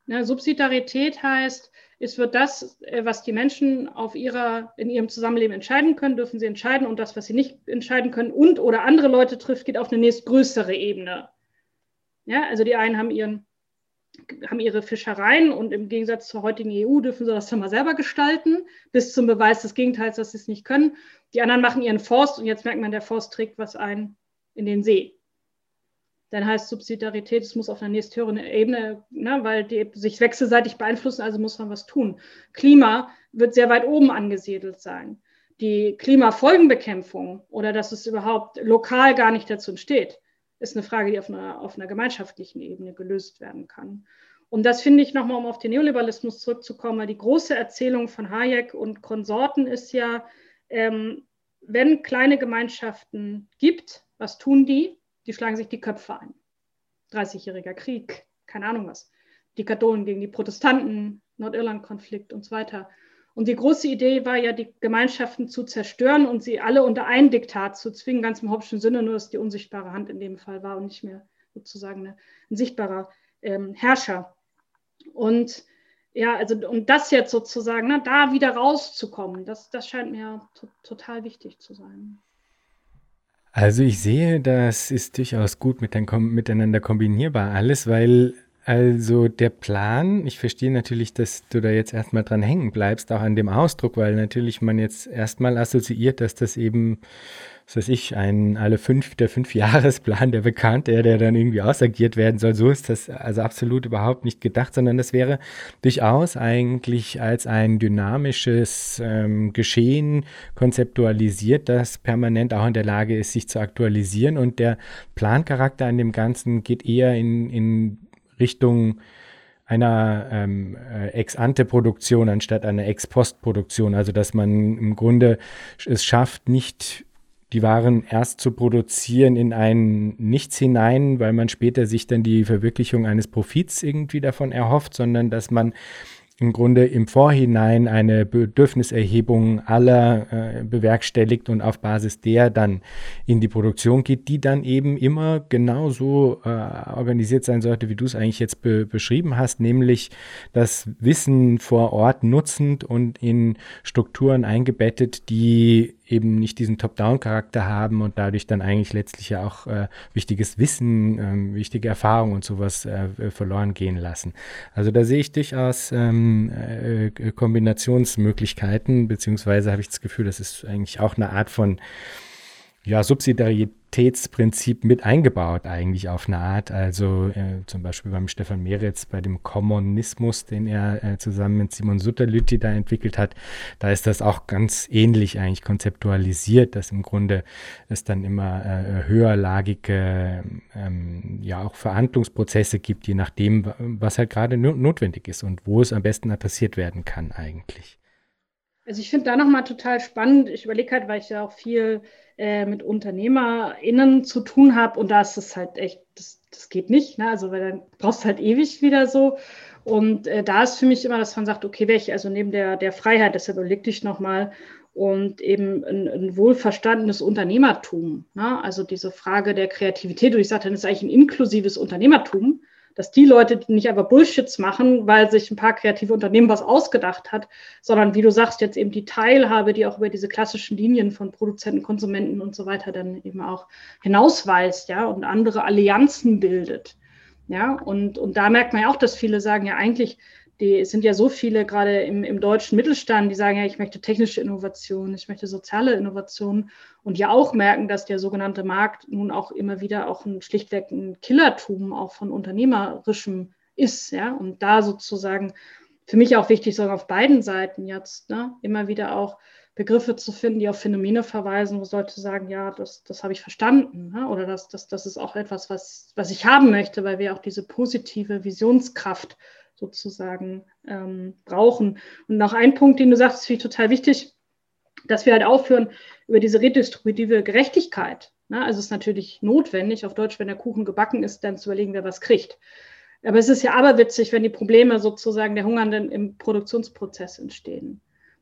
Ne, Subsidiarität heißt, es wird das, äh, was die Menschen auf ihrer, in ihrem Zusammenleben entscheiden können, dürfen sie entscheiden und das, was sie nicht entscheiden können und oder andere Leute trifft, geht auf eine nächstgrößere Ebene. Ja, also die einen haben ihren haben ihre Fischereien und im Gegensatz zur heutigen EU dürfen sie das dann mal selber gestalten, bis zum Beweis des Gegenteils, dass sie es nicht können. Die anderen machen ihren Forst und jetzt merkt man, der Forst trägt was ein in den See. Dann heißt Subsidiarität, es muss auf einer nächsthöheren Ebene, ne, weil die sich wechselseitig beeinflussen, also muss man was tun. Klima wird sehr weit oben angesiedelt sein. Die Klimafolgenbekämpfung oder dass es überhaupt lokal gar nicht dazu entsteht, ist eine Frage, die auf einer, auf einer gemeinschaftlichen Ebene gelöst werden kann. Und das finde ich nochmal, um auf den Neoliberalismus zurückzukommen, weil die große Erzählung von Hayek und Konsorten ist ja, ähm, wenn kleine Gemeinschaften gibt, was tun die? Die schlagen sich die Köpfe ein. 30-jähriger Krieg, keine Ahnung was. Die Katholen gegen die Protestanten, Nordirland-Konflikt und so weiter. Und die große Idee war ja, die Gemeinschaften zu zerstören und sie alle unter ein Diktat zu zwingen, ganz im Hobbschen Sinne, nur dass die unsichtbare Hand in dem Fall war und nicht mehr sozusagen ein sichtbarer ähm, Herrscher. Und ja, also um das jetzt sozusagen, ne, da wieder rauszukommen, das, das scheint mir total wichtig zu sein. Also ich sehe, das ist durchaus gut miteinander kombinierbar. Alles, weil also der Plan, ich verstehe natürlich, dass du da jetzt erstmal dran hängen bleibst, auch an dem Ausdruck, weil natürlich man jetzt erstmal assoziiert, dass das eben, was weiß ich, ein alle fünf, der Fünfjahresplan, der bekannte, der dann irgendwie ausagiert werden soll. So ist das also absolut überhaupt nicht gedacht, sondern das wäre durchaus eigentlich als ein dynamisches ähm, Geschehen konzeptualisiert, das permanent auch in der Lage ist, sich zu aktualisieren. Und der Plancharakter an dem Ganzen geht eher in, in Richtung einer ähm, äh, Ex-ante-Produktion anstatt einer Ex-post-Produktion. Also dass man im Grunde es schafft, nicht die Waren erst zu produzieren in ein Nichts hinein, weil man später sich dann die Verwirklichung eines Profits irgendwie davon erhofft, sondern dass man im Grunde im Vorhinein eine Bedürfniserhebung aller äh, bewerkstelligt und auf Basis der dann in die Produktion geht, die dann eben immer genauso äh, organisiert sein sollte, wie du es eigentlich jetzt be beschrieben hast, nämlich das Wissen vor Ort nutzend und in Strukturen eingebettet, die eben nicht diesen Top-Down-Charakter haben und dadurch dann eigentlich letztlich ja auch äh, wichtiges Wissen, ähm, wichtige Erfahrungen und sowas äh, verloren gehen lassen. Also da sehe ich durchaus ähm, äh, Kombinationsmöglichkeiten, beziehungsweise habe ich das Gefühl, das ist eigentlich auch eine Art von ja, Subsidiarität Qualitätsprinzip mit eingebaut eigentlich auf eine Art. Also äh, zum Beispiel beim Stefan Meretz, bei dem Kommunismus, den er äh, zusammen mit Simon Sutterlütti da entwickelt hat, da ist das auch ganz ähnlich eigentlich konzeptualisiert, dass im Grunde es dann immer äh, höherlagige, ähm, ja auch Verhandlungsprozesse gibt, je nachdem, was halt gerade no notwendig ist und wo es am besten adressiert werden kann eigentlich. Also ich finde da nochmal total spannend. Ich überlege halt, weil ich ja auch viel äh, mit UnternehmerInnen zu tun habe und da ist es halt echt, das, das geht nicht. Ne? Also weil dann brauchst du halt ewig wieder so. Und äh, da ist für mich immer, dass man sagt, okay, welche, also neben der, der Freiheit, deshalb überlegte ich nochmal, und eben ein, ein wohlverstandenes Unternehmertum. Ne? Also diese Frage der Kreativität, und ich sagte, das ist eigentlich ein inklusives Unternehmertum dass die Leute nicht einfach Bullshits machen, weil sich ein paar kreative Unternehmen was ausgedacht hat, sondern wie du sagst, jetzt eben die Teilhabe, die auch über diese klassischen Linien von Produzenten, Konsumenten und so weiter dann eben auch hinausweist, ja, und andere Allianzen bildet. Ja, und, und da merkt man ja auch, dass viele sagen, ja, eigentlich die sind ja so viele gerade im, im deutschen Mittelstand, die sagen ja, ich möchte technische Innovation, ich möchte soziale Innovation und ja auch merken, dass der sogenannte Markt nun auch immer wieder auch ein schlichtweg ein Killertum auch von unternehmerischem ist, ja, und da sozusagen für mich auch wichtig, sagen auf beiden Seiten jetzt, ne, immer wieder auch Begriffe zu finden, die auf Phänomene verweisen, wo Leute sagen, ja, das, das habe ich verstanden, ne? oder das, das, das ist auch etwas, was, was ich haben möchte, weil wir auch diese positive Visionskraft sozusagen ähm, brauchen. Und noch ein Punkt, den du sagst, finde ich total wichtig, dass wir halt aufhören über diese redistributive Gerechtigkeit. Ne? Also es ist natürlich notwendig, auf Deutsch, wenn der Kuchen gebacken ist, dann zu überlegen, wer was kriegt. Aber es ist ja aberwitzig, wenn die Probleme sozusagen der Hungernden im Produktionsprozess entstehen.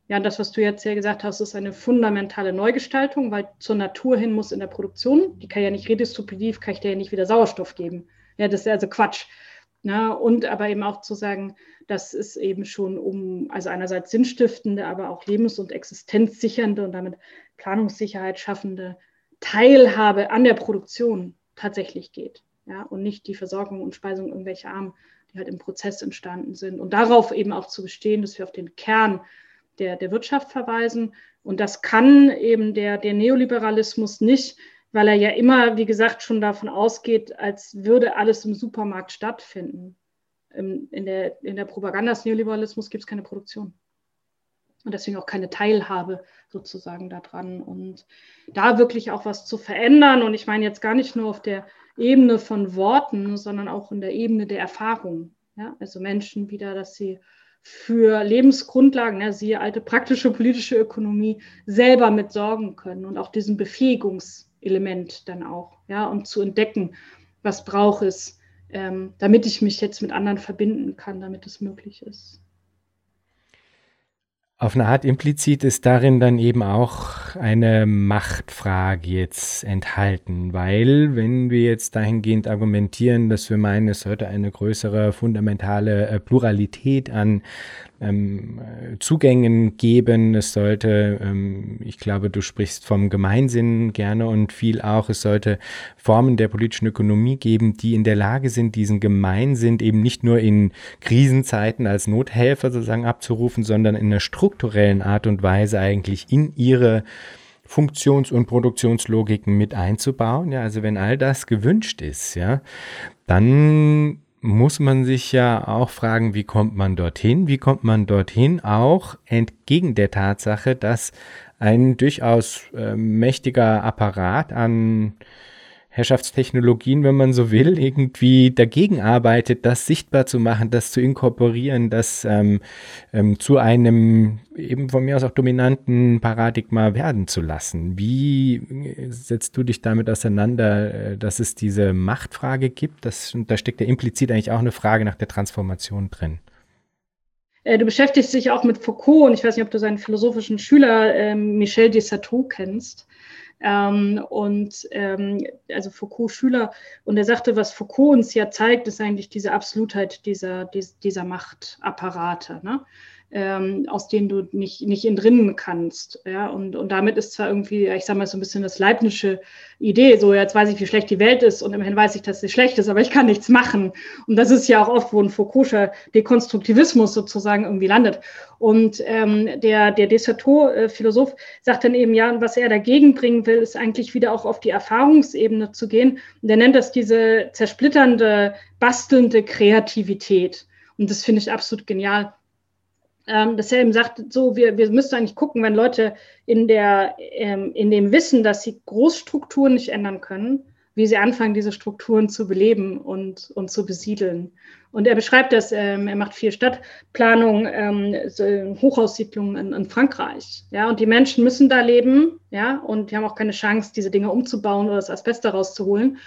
Ja, das, was du jetzt hier gesagt hast, ist eine fundamentale Neugestaltung, weil zur Natur hin muss in der Produktion, die kann ja nicht redistributiv, kann ich dir ja nicht wieder Sauerstoff geben. Ja, das ist also Quatsch. Ja, und aber eben auch zu sagen, das ist eben schon um, also einerseits sinnstiftende, aber auch lebens- und existenzsichernde und damit Planungssicherheit schaffende Teilhabe an der Produktion tatsächlich geht. Ja, und nicht die Versorgung und Speisung irgendwelcher Armen, die halt im Prozess entstanden sind. Und darauf eben auch zu bestehen, dass wir auf den Kern der, der Wirtschaft verweisen. Und das kann eben der, der Neoliberalismus nicht, weil er ja immer, wie gesagt, schon davon ausgeht, als würde alles im Supermarkt stattfinden. In, der, in der Propaganda des Neoliberalismus gibt es keine Produktion. Und deswegen auch keine Teilhabe sozusagen daran. Und da wirklich auch was zu verändern. Und ich meine jetzt gar nicht nur auf der Ebene von Worten, sondern auch in der Ebene der Erfahrung. Ja? Also Menschen wieder, dass sie für Lebensgrundlagen, ja, siehe alte praktische politische Ökonomie, selber mit sorgen können und auch diesen Befähigungselement dann auch, ja, und zu entdecken, was braucht es, ähm, damit ich mich jetzt mit anderen verbinden kann, damit es möglich ist. Auf eine Art implizit ist darin dann eben auch eine Machtfrage jetzt enthalten, weil wenn wir jetzt dahingehend argumentieren, dass wir meinen, es sollte eine größere fundamentale äh, Pluralität an ähm, Zugängen geben. Es sollte, ähm, ich glaube, du sprichst vom Gemeinsinn gerne und viel auch. Es sollte Formen der politischen Ökonomie geben, die in der Lage sind, diesen Gemeinsinn eben nicht nur in Krisenzeiten als Nothelfer sozusagen abzurufen, sondern in einer strukturellen Art und Weise eigentlich in ihre Funktions- und Produktionslogiken mit einzubauen. Ja, also wenn all das gewünscht ist, ja, dann muss man sich ja auch fragen, wie kommt man dorthin? Wie kommt man dorthin auch entgegen der Tatsache, dass ein durchaus äh, mächtiger Apparat an Herrschaftstechnologien, wenn man so will, irgendwie dagegen arbeitet, das sichtbar zu machen, das zu inkorporieren, das ähm, ähm, zu einem eben von mir aus auch dominanten Paradigma werden zu lassen. Wie äh, setzt du dich damit auseinander, äh, dass es diese Machtfrage gibt? Das, da steckt ja implizit eigentlich auch eine Frage nach der Transformation drin. Äh, du beschäftigst dich auch mit Foucault und ich weiß nicht, ob du seinen philosophischen Schüler äh, Michel Desatteau kennst. Ähm, und ähm, also Foucault-Schüler. Und er sagte, was Foucault uns ja zeigt, ist eigentlich diese Absolutheit dieser, dieser Machtapparate. Ne? Ähm, aus denen du nicht, nicht entrinnen kannst. Ja? Und, und damit ist zwar irgendwie, ich sage mal, so ein bisschen das leibnische Idee, so jetzt weiß ich, wie schlecht die Welt ist und immerhin weiß ich, dass sie schlecht ist, aber ich kann nichts machen. Und das ist ja auch oft, wo ein Foucault'scher Dekonstruktivismus sozusagen irgendwie landet. Und ähm, der, der Dessertot-Philosoph sagt dann eben, ja, und was er dagegen bringen will, ist eigentlich wieder auch auf die Erfahrungsebene zu gehen. Und er nennt das diese zersplitternde, bastelnde Kreativität. Und das finde ich absolut genial ähm, dass er eben sagt, so, wir, wir müssen eigentlich gucken, wenn Leute in, der, ähm, in dem Wissen, dass sie Großstrukturen nicht ändern können, wie sie anfangen, diese Strukturen zu beleben und, und zu besiedeln. Und er beschreibt das, ähm, er macht viel Stadtplanung, ähm, Hochhaussiedlungen in, in, Frankreich. Ja, und die Menschen müssen da leben, ja, und die haben auch keine Chance, diese Dinge umzubauen oder das Asbest daraus zu holen.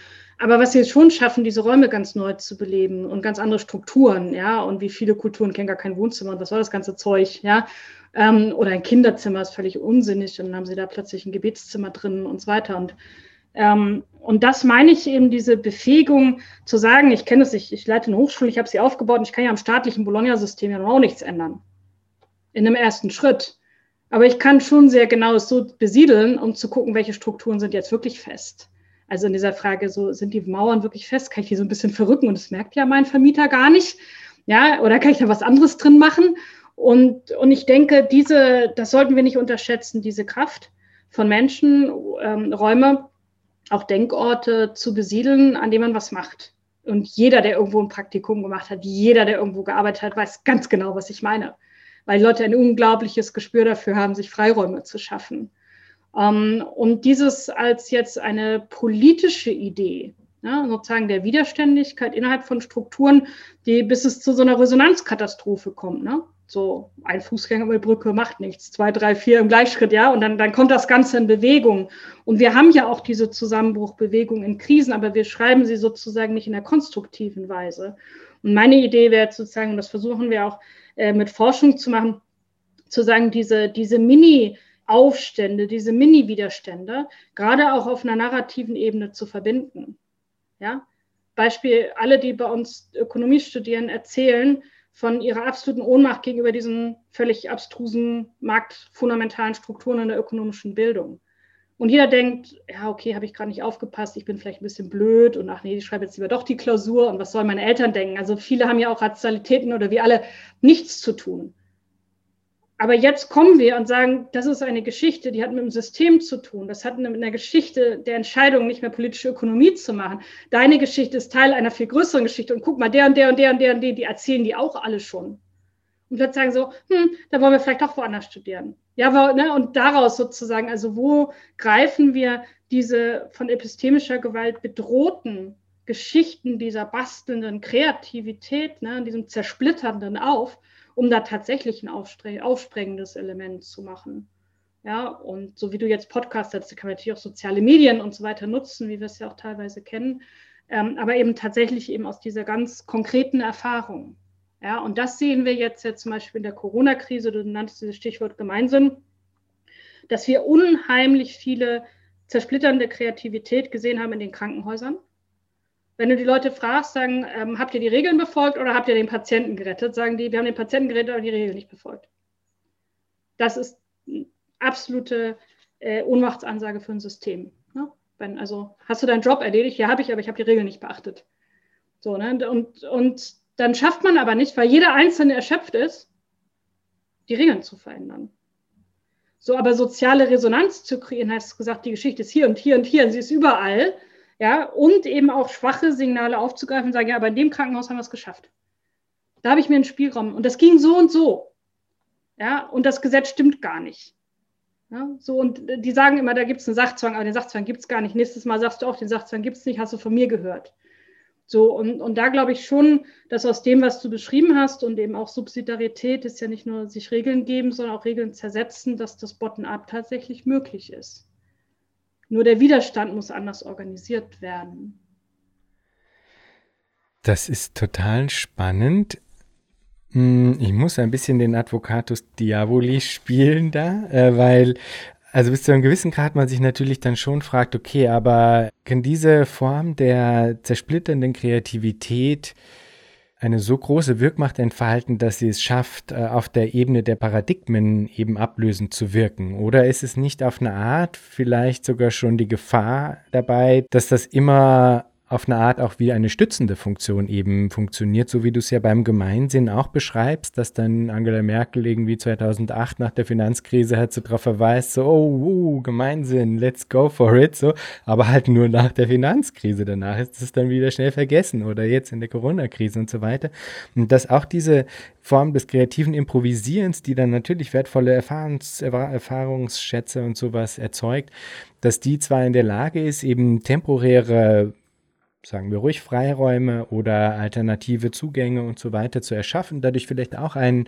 Aber was sie jetzt schon schaffen, diese Räume ganz neu zu beleben und ganz andere Strukturen, ja, und wie viele Kulturen kennen gar kein Wohnzimmer und was soll das ganze Zeug, ja, ähm, oder ein Kinderzimmer ist völlig unsinnig und dann haben sie da plötzlich ein Gebetszimmer drin und so weiter und ähm, und das meine ich eben, diese Befähigung zu sagen, ich kenne es, ich, ich leite eine Hochschule, ich habe sie aufgebaut und ich kann ja am staatlichen Bologna-System ja noch auch nichts ändern. In einem ersten Schritt. Aber ich kann schon sehr genau es so besiedeln, um zu gucken, welche Strukturen sind jetzt wirklich fest. Also in dieser Frage, so sind die Mauern wirklich fest? Kann ich die so ein bisschen verrücken und das merkt ja mein Vermieter gar nicht? Ja, oder kann ich da was anderes drin machen? Und, und ich denke, diese, das sollten wir nicht unterschätzen, diese Kraft von Menschen, ähm, Räume, auch Denkorte zu besiedeln, an denen man was macht. Und jeder, der irgendwo ein Praktikum gemacht hat, jeder, der irgendwo gearbeitet hat, weiß ganz genau, was ich meine. Weil Leute ein unglaubliches Gespür dafür haben, sich Freiräume zu schaffen. Ähm, und dieses als jetzt eine politische Idee ja, sozusagen der Widerständigkeit innerhalb von Strukturen, die bis es zu so einer Resonanzkatastrophe kommt. Ne? So ein Fußgänger über die Brücke macht nichts, zwei, drei, vier im Gleichschritt, ja, und dann, dann kommt das Ganze in Bewegung. Und wir haben ja auch diese Zusammenbruchbewegung in Krisen, aber wir schreiben sie sozusagen nicht in der konstruktiven Weise. Und meine Idee wäre sozusagen, und das versuchen wir auch äh, mit Forschung zu machen, zu sagen, diese, diese Mini- Aufstände, diese Mini-Widerstände, gerade auch auf einer narrativen Ebene zu verbinden. Ja? Beispiel, alle, die bei uns Ökonomie studieren, erzählen von ihrer absoluten Ohnmacht gegenüber diesen völlig abstrusen marktfundamentalen Strukturen in der ökonomischen Bildung. Und jeder denkt, ja, okay, habe ich gerade nicht aufgepasst, ich bin vielleicht ein bisschen blöd und ach nee, ich schreibe jetzt lieber doch die Klausur und was sollen meine Eltern denken? Also viele haben ja auch Rationalitäten oder wie alle nichts zu tun. Aber jetzt kommen wir und sagen, das ist eine Geschichte, die hat mit dem System zu tun. Das hat mit einer Geschichte der Entscheidung, nicht mehr politische Ökonomie zu machen. Deine Geschichte ist Teil einer viel größeren Geschichte. Und guck mal, der und der und der und der und der, die erzählen die auch alle schon. Und plötzlich sagen so, hm, da wollen wir vielleicht doch woanders studieren. Ja, ne, und daraus sozusagen, also wo greifen wir diese von epistemischer Gewalt bedrohten Geschichten dieser bastelnden Kreativität, ne, diesem zersplitternden auf um da tatsächlich ein aufsprengendes Element zu machen. Ja, und so wie du jetzt Podcast hast, kann man natürlich auch soziale Medien und so weiter nutzen, wie wir es ja auch teilweise kennen, ähm, aber eben tatsächlich eben aus dieser ganz konkreten Erfahrung. Ja, und das sehen wir jetzt ja zum Beispiel in der Corona-Krise, du nanntest dieses Stichwort Gemeinsinn, dass wir unheimlich viele zersplitternde Kreativität gesehen haben in den Krankenhäusern wenn du die Leute fragst, sagen, ähm, habt ihr die Regeln befolgt oder habt ihr den Patienten gerettet? Sagen die, wir haben den Patienten gerettet, aber die Regeln nicht befolgt. Das ist eine absolute äh, Ohnmachtsansage für ein System. Ne? Wenn, also, hast du deinen Job erledigt? Ja, habe ich, aber ich habe die Regeln nicht beachtet. So, ne? und, und dann schafft man aber nicht, weil jeder Einzelne erschöpft ist, die Regeln zu verändern. So, aber soziale Resonanz zu kreieren, heißt gesagt, die Geschichte ist hier und hier und hier und sie ist überall ja, und eben auch schwache Signale aufzugreifen und sagen, ja, aber in dem Krankenhaus haben wir es geschafft. Da habe ich mir einen Spielraum und das ging so und so. Ja, und das Gesetz stimmt gar nicht. Ja, so, und die sagen immer, da gibt es einen Sachzwang, aber den Sachzwang gibt es gar nicht. Nächstes Mal sagst du auch, den Sachzwang gibt es nicht, hast du von mir gehört. So, und, und da glaube ich schon, dass aus dem, was du beschrieben hast und eben auch Subsidiarität ist ja nicht nur sich Regeln geben, sondern auch Regeln zersetzen, dass das Bottom-up tatsächlich möglich ist. Nur der Widerstand muss anders organisiert werden. Das ist total spannend. Hm, ich muss ein bisschen den Advocatus Diaboli spielen da, äh, weil, also bis zu einem gewissen Grad man sich natürlich dann schon fragt, okay, aber kann diese Form der zersplitternden Kreativität eine so große Wirkmacht entfalten, dass sie es schafft, äh, auf der Ebene der Paradigmen eben ablösend zu wirken? Oder ist es nicht auf eine Art vielleicht sogar schon die Gefahr dabei, dass das immer auf eine Art auch wie eine stützende Funktion eben funktioniert, so wie du es ja beim Gemeinsinn auch beschreibst, dass dann Angela Merkel irgendwie 2008 nach der Finanzkrise halt so drauf verweist, so, oh, uh, Gemeinsinn, let's go for it, so, aber halt nur nach der Finanzkrise. Danach ist es dann wieder schnell vergessen oder jetzt in der Corona-Krise und so weiter. Und dass auch diese Form des kreativen Improvisierens, die dann natürlich wertvolle Erfahrungs Erfahrungsschätze und sowas erzeugt, dass die zwar in der Lage ist, eben temporäre sagen wir ruhig, Freiräume oder alternative Zugänge und so weiter zu erschaffen, dadurch vielleicht auch einen,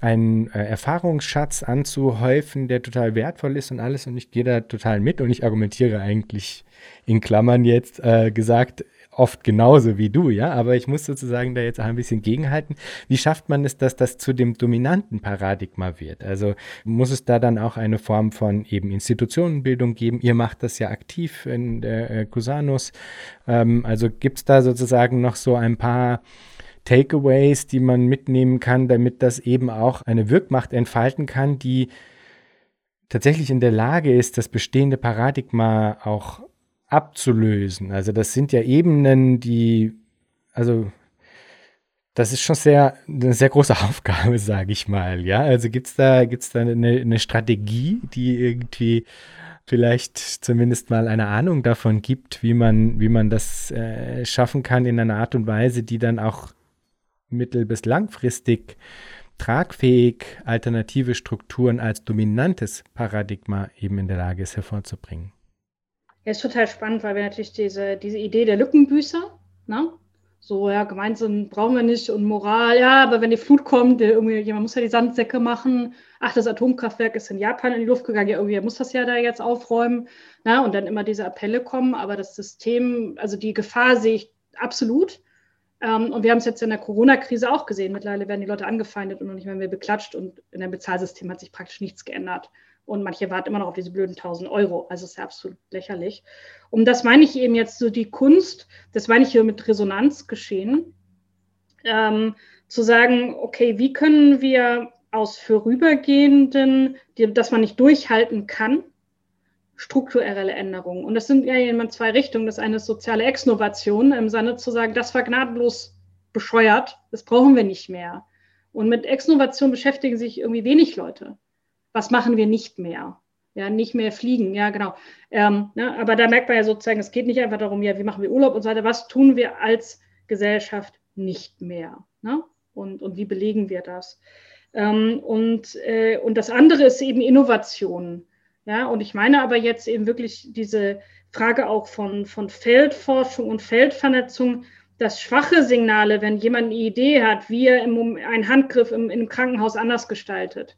einen äh, Erfahrungsschatz anzuhäufen, der total wertvoll ist und alles. Und ich gehe da total mit und ich argumentiere eigentlich in Klammern jetzt äh, gesagt oft genauso wie du, ja, aber ich muss sozusagen da jetzt auch ein bisschen gegenhalten. Wie schafft man es, dass das zu dem dominanten Paradigma wird? Also muss es da dann auch eine Form von eben Institutionenbildung geben? Ihr macht das ja aktiv in der äh, Cusanus. Ähm, also gibt es da sozusagen noch so ein paar Takeaways, die man mitnehmen kann, damit das eben auch eine Wirkmacht entfalten kann, die tatsächlich in der Lage ist, das bestehende Paradigma auch abzulösen. Also das sind ja Ebenen, die, also das ist schon sehr, eine sehr große <laughs> Aufgabe, sage ich mal. Ja, also gibt es da, gibt's da eine, eine Strategie, die irgendwie vielleicht zumindest mal eine Ahnung davon gibt, wie man, wie man das äh, schaffen kann in einer Art und Weise, die dann auch mittel- bis langfristig tragfähig alternative Strukturen als dominantes Paradigma eben in der Lage ist hervorzubringen. Ja, ist total spannend, weil wir natürlich diese, diese Idee der Lückenbüßer, ne? so, ja, gemeinsam brauchen wir nicht und Moral, ja, aber wenn die Flut kommt, irgendwie, jemand muss ja die Sandsäcke machen. Ach, das Atomkraftwerk ist in Japan in die Luft gegangen, ja, irgendwie muss das ja da jetzt aufräumen. Na, ne? und dann immer diese Appelle kommen, aber das System, also die Gefahr sehe ich absolut. Ähm, und wir haben es jetzt in der Corona-Krise auch gesehen. Mittlerweile werden die Leute angefeindet und noch nicht mehr beklatscht und in dem Bezahlsystem hat sich praktisch nichts geändert. Und manche warten immer noch auf diese blöden 1000 Euro. Also ist ja absolut lächerlich. Und das meine ich eben jetzt so die Kunst, das meine ich hier mit Resonanz geschehen, ähm, zu sagen, okay, wie können wir aus vorübergehenden, die, dass man nicht durchhalten kann, strukturelle Änderungen. Und das sind ja immer zwei Richtungen. Das eine ist soziale Exnovation, im Sinne zu sagen, das war gnadenlos bescheuert, das brauchen wir nicht mehr. Und mit Exnovation beschäftigen sich irgendwie wenig Leute. Was machen wir nicht mehr? Ja, nicht mehr fliegen, ja, genau. Ähm, ne, aber da merkt man ja sozusagen, es geht nicht einfach darum, ja, wie machen wir Urlaub und so weiter, was tun wir als Gesellschaft nicht mehr? Ne? Und, und wie belegen wir das? Ähm, und, äh, und das andere ist eben Innovation. Ja, und ich meine aber jetzt eben wirklich diese Frage auch von, von Feldforschung und Feldvernetzung, dass schwache Signale, wenn jemand eine Idee hat, wie er im, einen Handgriff im, im Krankenhaus anders gestaltet,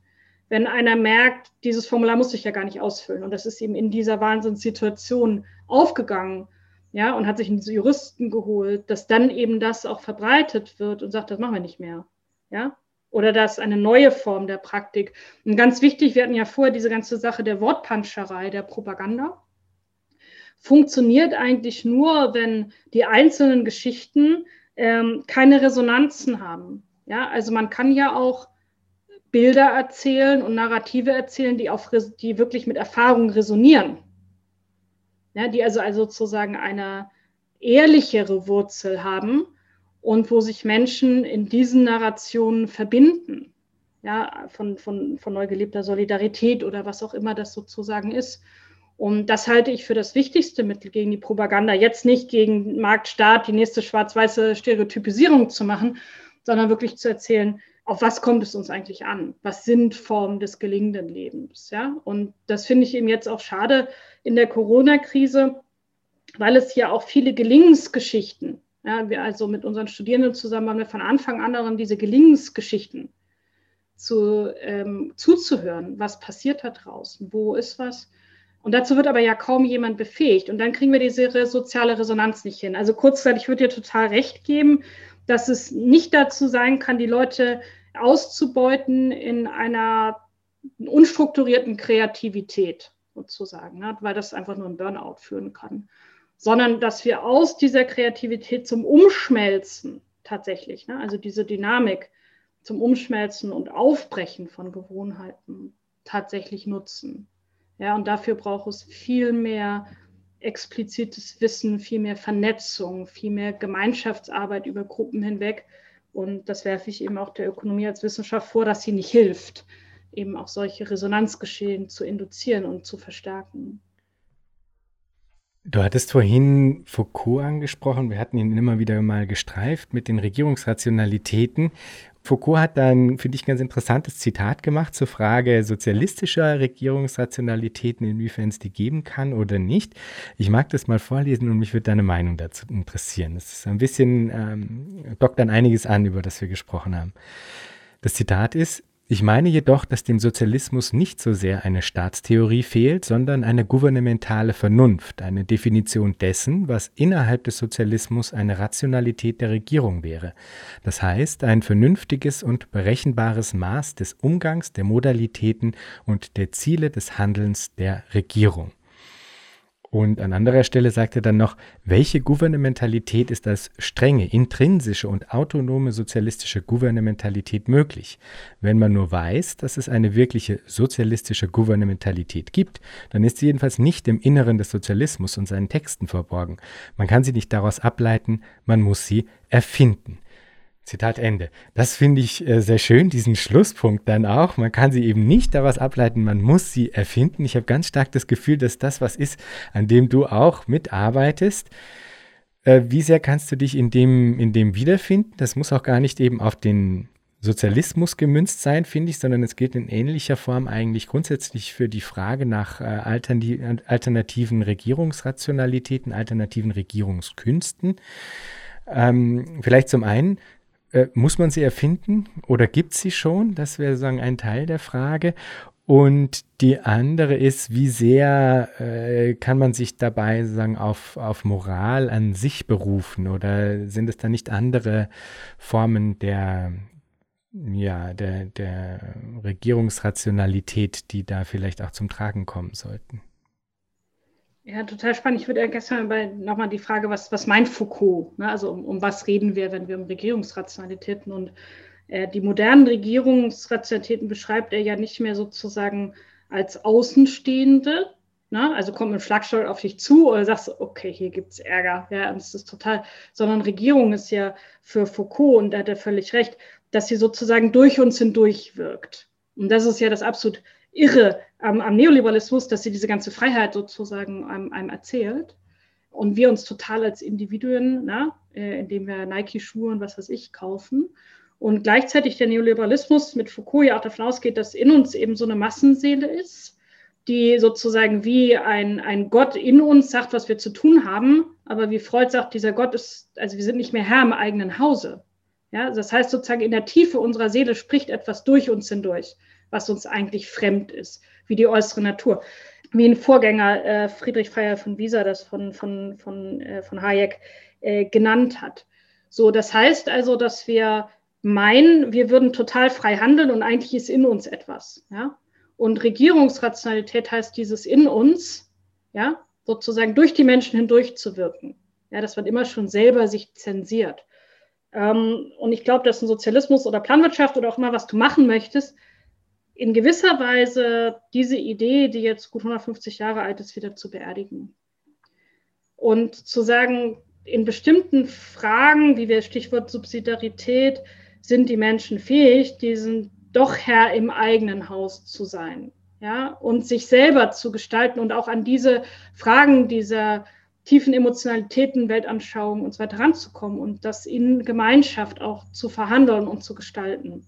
wenn einer merkt, dieses Formular muss ich ja gar nicht ausfüllen. Und das ist ihm in dieser Wahnsinnssituation aufgegangen, ja, und hat sich einen Juristen geholt, dass dann eben das auch verbreitet wird und sagt, das machen wir nicht mehr. Ja, oder das eine neue Form der Praktik. Und ganz wichtig, wir hatten ja vorher diese ganze Sache der Wortpanscherei, der Propaganda. Funktioniert eigentlich nur, wenn die einzelnen Geschichten ähm, keine Resonanzen haben. Ja, also man kann ja auch Bilder erzählen und Narrative erzählen, die, auf, die wirklich mit Erfahrung resonieren. Ja, die also, also sozusagen eine ehrlichere Wurzel haben und wo sich Menschen in diesen Narrationen verbinden. Ja, von, von, von neu gelebter Solidarität oder was auch immer das sozusagen ist. Und das halte ich für das wichtigste Mittel gegen die Propaganda. Jetzt nicht gegen Marktstaat, die nächste schwarz-weiße Stereotypisierung zu machen, sondern wirklich zu erzählen, auf was kommt es uns eigentlich an? Was sind Formen des gelingenden Lebens? Ja? Und das finde ich eben jetzt auch schade in der Corona-Krise, weil es hier auch viele Gelingensgeschichten ja, wir also mit unseren Studierenden zusammen haben wir von Anfang an daran, diese Gelingensgeschichten zu, ähm, zuzuhören. Was passiert da draußen? Wo ist was? Und dazu wird aber ja kaum jemand befähigt. Und dann kriegen wir diese soziale Resonanz nicht hin. Also kurzzeitig, ich würde dir total recht geben, dass es nicht dazu sein kann, die Leute auszubeuten in einer unstrukturierten Kreativität sozusagen, ne? weil das einfach nur einen Burnout führen kann sondern dass wir aus dieser Kreativität zum Umschmelzen tatsächlich, ne, also diese Dynamik zum Umschmelzen und Aufbrechen von Gewohnheiten tatsächlich nutzen. Ja, und dafür braucht es viel mehr explizites Wissen, viel mehr Vernetzung, viel mehr Gemeinschaftsarbeit über Gruppen hinweg. Und das werfe ich eben auch der Ökonomie als Wissenschaft vor, dass sie nicht hilft, eben auch solche Resonanzgeschehen zu induzieren und zu verstärken. Du hattest vorhin Foucault angesprochen. Wir hatten ihn immer wieder mal gestreift mit den Regierungsrationalitäten. Foucault hat dann, finde ich, ein ganz interessantes Zitat gemacht zur Frage sozialistischer Regierungsrationalitäten, inwiefern es die geben kann oder nicht. Ich mag das mal vorlesen und mich würde deine Meinung dazu interessieren. Das ist ein bisschen, ähm, dockt dann einiges an, über das wir gesprochen haben. Das Zitat ist, ich meine jedoch, dass dem Sozialismus nicht so sehr eine Staatstheorie fehlt, sondern eine gouvernementale Vernunft, eine Definition dessen, was innerhalb des Sozialismus eine Rationalität der Regierung wäre. Das heißt, ein vernünftiges und berechenbares Maß des Umgangs, der Modalitäten und der Ziele des Handelns der Regierung. Und an anderer Stelle sagt er dann noch, welche Gouvernementalität ist als strenge, intrinsische und autonome sozialistische Gouvernementalität möglich? Wenn man nur weiß, dass es eine wirkliche sozialistische Gouvernementalität gibt, dann ist sie jedenfalls nicht im Inneren des Sozialismus und seinen Texten verborgen. Man kann sie nicht daraus ableiten, man muss sie erfinden. Zitat Ende. Das finde ich äh, sehr schön, diesen Schlusspunkt dann auch. Man kann sie eben nicht daraus ableiten, man muss sie erfinden. Ich habe ganz stark das Gefühl, dass das was ist, an dem du auch mitarbeitest. Äh, wie sehr kannst du dich in dem, in dem wiederfinden? Das muss auch gar nicht eben auf den Sozialismus gemünzt sein, finde ich, sondern es gilt in ähnlicher Form eigentlich grundsätzlich für die Frage nach äh, alternativen Regierungsrationalitäten, alternativen Regierungskünsten. Ähm, vielleicht zum einen, äh, muss man sie erfinden oder gibt sie schon? Das wäre sozusagen ein Teil der Frage. Und die andere ist, wie sehr äh, kann man sich dabei sagen auf, auf Moral an sich berufen oder sind es da nicht andere Formen der, ja, der, der Regierungsrationalität, die da vielleicht auch zum Tragen kommen sollten? Ja, total spannend. Ich würde ja gestern nochmal die Frage, was, was meint Foucault? Ne? Also um, um was reden wir, wenn wir um Regierungsrationalitäten und äh, die modernen Regierungsrationalitäten beschreibt er ja nicht mehr sozusagen als Außenstehende. Ne? Also kommt ein Schlagstoll auf dich zu oder sagst, okay, hier gibt es Ärger. Ja, und das ist total, sondern Regierung ist ja für Foucault, und da hat er völlig recht, dass sie sozusagen durch uns hindurch wirkt. Und das ist ja das absolut Irre am, am Neoliberalismus, dass sie diese ganze Freiheit sozusagen einem, einem erzählt und wir uns total als Individuen, na, ne, äh, indem wir Nike-Schuhe und was weiß ich kaufen und gleichzeitig der Neoliberalismus mit Foucault ja auch davon ausgeht, dass in uns eben so eine Massenseele ist, die sozusagen wie ein, ein Gott in uns sagt, was wir zu tun haben. Aber wie Freud sagt, dieser Gott ist, also wir sind nicht mehr Herr im eigenen Hause. Ja, das heißt sozusagen in der Tiefe unserer Seele spricht etwas durch uns hindurch, was uns eigentlich fremd ist, wie die äußere Natur. Wie ein Vorgänger äh, Friedrich Freier von Wieser das von, von, von, äh, von Hayek äh, genannt hat. So, das heißt also, dass wir meinen, wir würden total frei handeln und eigentlich ist in uns etwas. Ja? Und Regierungsrationalität heißt dieses in uns, ja, sozusagen durch die Menschen hindurch zu wirken. Ja, dass man immer schon selber sich zensiert. Ähm, und ich glaube, dass ein Sozialismus oder Planwirtschaft oder auch immer, was du machen möchtest, in gewisser Weise diese Idee, die jetzt gut 150 Jahre alt ist, wieder zu beerdigen. Und zu sagen, in bestimmten Fragen, wie wir Stichwort Subsidiarität, sind die Menschen fähig, diesen doch Herr im eigenen Haus zu sein, ja, und sich selber zu gestalten und auch an diese Fragen dieser tiefen Emotionalitäten, Weltanschauung und so weiter ranzukommen und das in Gemeinschaft auch zu verhandeln und zu gestalten.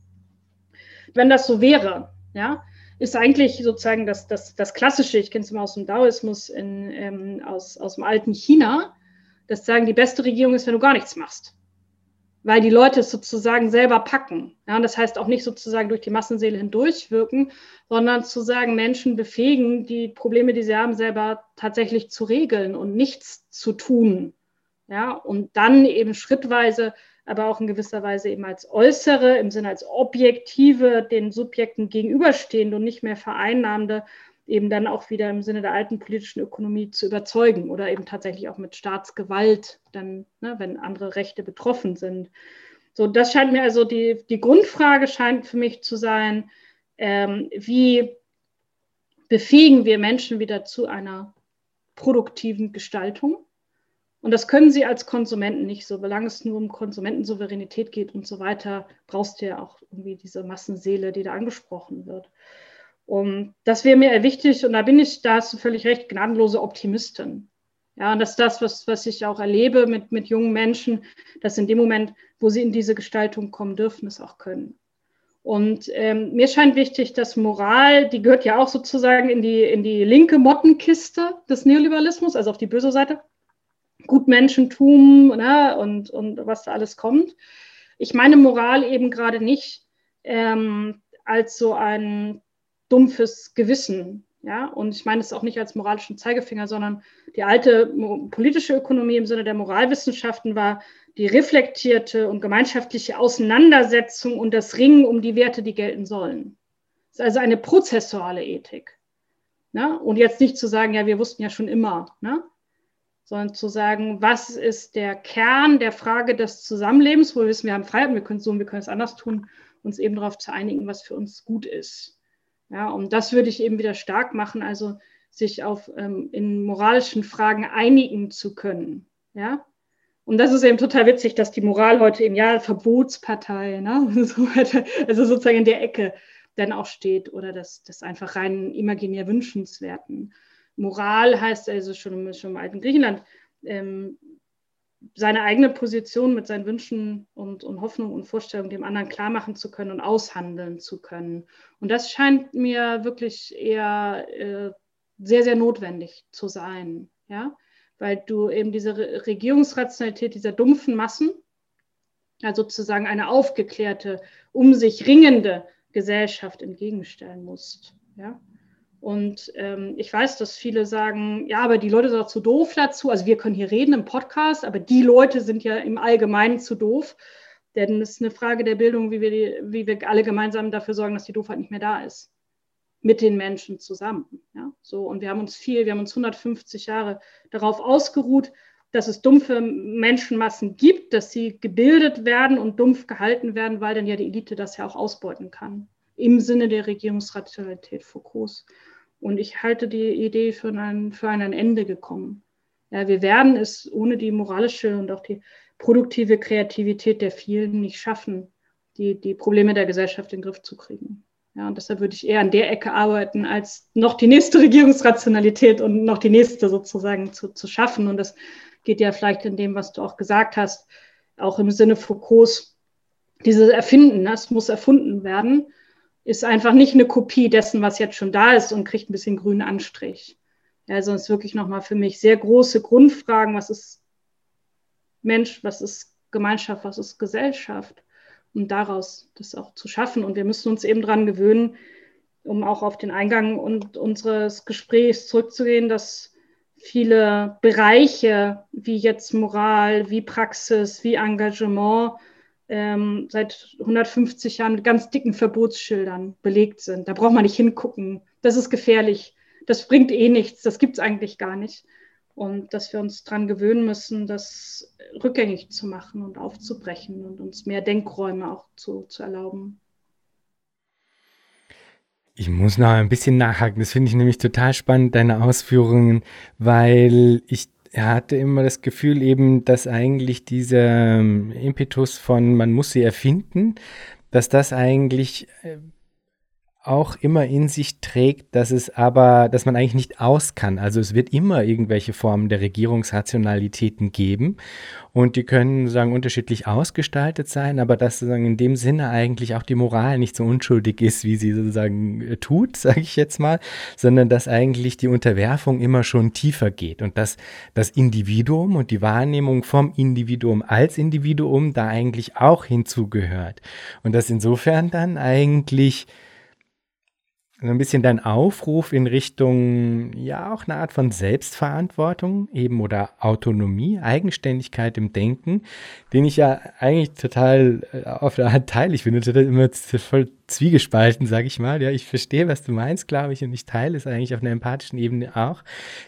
Wenn das so wäre, ja, ist eigentlich sozusagen das, das, das Klassische, ich kenne es immer aus dem Daoismus, in, ähm, aus, aus dem alten China, dass sagen, die beste Regierung ist, wenn du gar nichts machst weil die Leute es sozusagen selber packen. Ja, und das heißt auch nicht sozusagen durch die Massenseele hindurchwirken, sondern zu sagen, Menschen befähigen, die Probleme, die sie haben, selber tatsächlich zu regeln und nichts zu tun. Ja, und dann eben schrittweise, aber auch in gewisser Weise eben als äußere, im Sinne als objektive, den Subjekten gegenüberstehende und nicht mehr vereinnahmende eben dann auch wieder im Sinne der alten politischen Ökonomie zu überzeugen oder eben tatsächlich auch mit Staatsgewalt, dann, ne, wenn andere Rechte betroffen sind. So, das scheint mir also die, die Grundfrage scheint für mich zu sein, ähm, wie befähigen wir Menschen wieder zu einer produktiven Gestaltung? Und das können sie als Konsumenten nicht so. Solange es nur um Konsumentensouveränität geht und so weiter, brauchst du ja auch irgendwie diese Massenseele, die da angesprochen wird. Um, das wäre mir wichtig und da bin ich, da hast du völlig recht, gnadenlose Optimistin. Ja, und das ist das, was, was ich auch erlebe mit, mit jungen Menschen, dass in dem Moment, wo sie in diese Gestaltung kommen dürfen, es auch können. Und ähm, mir scheint wichtig, dass Moral, die gehört ja auch sozusagen in die, in die linke Mottenkiste des Neoliberalismus, also auf die böse Seite. Gutmenschentum ne, und, und was da alles kommt. Ich meine Moral eben gerade nicht ähm, als so ein dumpfes Gewissen. Ja, und ich meine es auch nicht als moralischen Zeigefinger, sondern die alte politische Ökonomie im Sinne der Moralwissenschaften war die reflektierte und gemeinschaftliche Auseinandersetzung und das Ringen um die Werte, die gelten sollen. Das ist also eine prozessuale Ethik. Ne? Und jetzt nicht zu sagen, ja, wir wussten ja schon immer, ne? Sondern zu sagen, was ist der Kern der Frage des Zusammenlebens, wo wir wissen, wir haben Freiheit, wir können es so wir können es anders tun, uns eben darauf zu einigen, was für uns gut ist. Ja, und das würde ich eben wieder stark machen, also sich auf ähm, in moralischen Fragen einigen zu können. Ja, und das ist eben total witzig, dass die Moral heute im Jahr Verbotspartei, ne? <laughs> also sozusagen in der Ecke dann auch steht oder das, das einfach rein imaginär wünschenswerten. Moral heißt also schon, schon im alten Griechenland, ähm, seine eigene Position mit seinen Wünschen und, und Hoffnungen und Vorstellungen dem anderen klar machen zu können und aushandeln zu können. Und das scheint mir wirklich eher äh, sehr, sehr notwendig zu sein, ja, weil du eben diese Re Regierungsrationalität dieser dumpfen Massen, also sozusagen eine aufgeklärte, um sich ringende Gesellschaft entgegenstellen musst, ja. Und ähm, ich weiß, dass viele sagen, ja, aber die Leute sind doch zu doof dazu. Also wir können hier reden im Podcast, aber die Leute sind ja im Allgemeinen zu doof. Denn es ist eine Frage der Bildung, wie wir, die, wie wir alle gemeinsam dafür sorgen, dass die Doofheit nicht mehr da ist. Mit den Menschen zusammen. Ja? So, und wir haben uns viel, wir haben uns 150 Jahre darauf ausgeruht, dass es dumpfe Menschenmassen gibt, dass sie gebildet werden und dumpf gehalten werden, weil dann ja die Elite das ja auch ausbeuten kann. Im Sinne der Regierungsrationalität Foucaults. Und ich halte die Idee für ein, für ein Ende gekommen. Ja, wir werden es ohne die moralische und auch die produktive Kreativität der vielen nicht schaffen, die, die Probleme der Gesellschaft in den Griff zu kriegen. Ja, und deshalb würde ich eher an der Ecke arbeiten, als noch die nächste <laughs> Regierungsrationalität und noch die nächste sozusagen zu, zu schaffen. Und das geht ja vielleicht in dem, was du auch gesagt hast, auch im Sinne Foucaults, dieses Erfinden, das muss erfunden werden ist einfach nicht eine Kopie dessen, was jetzt schon da ist und kriegt ein bisschen grünen Anstrich. Ja, also es ist wirklich nochmal für mich sehr große Grundfragen, was ist Mensch, was ist Gemeinschaft, was ist Gesellschaft, um daraus das auch zu schaffen. Und wir müssen uns eben daran gewöhnen, um auch auf den Eingang und unseres Gesprächs zurückzugehen, dass viele Bereiche wie jetzt Moral, wie Praxis, wie Engagement ähm, seit 150 Jahren mit ganz dicken Verbotsschildern belegt sind. Da braucht man nicht hingucken. Das ist gefährlich. Das bringt eh nichts. Das gibt es eigentlich gar nicht. Und dass wir uns daran gewöhnen müssen, das rückgängig zu machen und aufzubrechen und uns mehr Denkräume auch zu, zu erlauben. Ich muss noch ein bisschen nachhaken. Das finde ich nämlich total spannend, deine Ausführungen, weil ich er hatte immer das Gefühl eben, dass eigentlich dieser ähm, Impetus von man muss sie erfinden, dass das eigentlich äh, auch immer in sich trägt, dass es aber, dass man eigentlich nicht aus kann. Also es wird immer irgendwelche Formen der Regierungsrationalitäten geben. Und die können sagen unterschiedlich ausgestaltet sein, aber dass sozusagen in dem Sinne eigentlich auch die Moral nicht so unschuldig ist, wie sie sozusagen äh, tut, <laughs> sage ich jetzt mal, sondern dass eigentlich die Unterwerfung immer schon tiefer geht. Und dass das Individuum und die Wahrnehmung vom Individuum als Individuum da eigentlich auch hinzugehört. Und dass insofern dann eigentlich so ein bisschen dein Aufruf in Richtung, ja, auch eine Art von Selbstverantwortung eben oder Autonomie, Eigenständigkeit im Denken, den ich ja eigentlich total äh, auf der Art teile. Ich finde das immer voll zwiegespalten, sage ich mal. Ja, ich verstehe, was du meinst, glaube ich, und ich teile es eigentlich auf einer empathischen Ebene auch.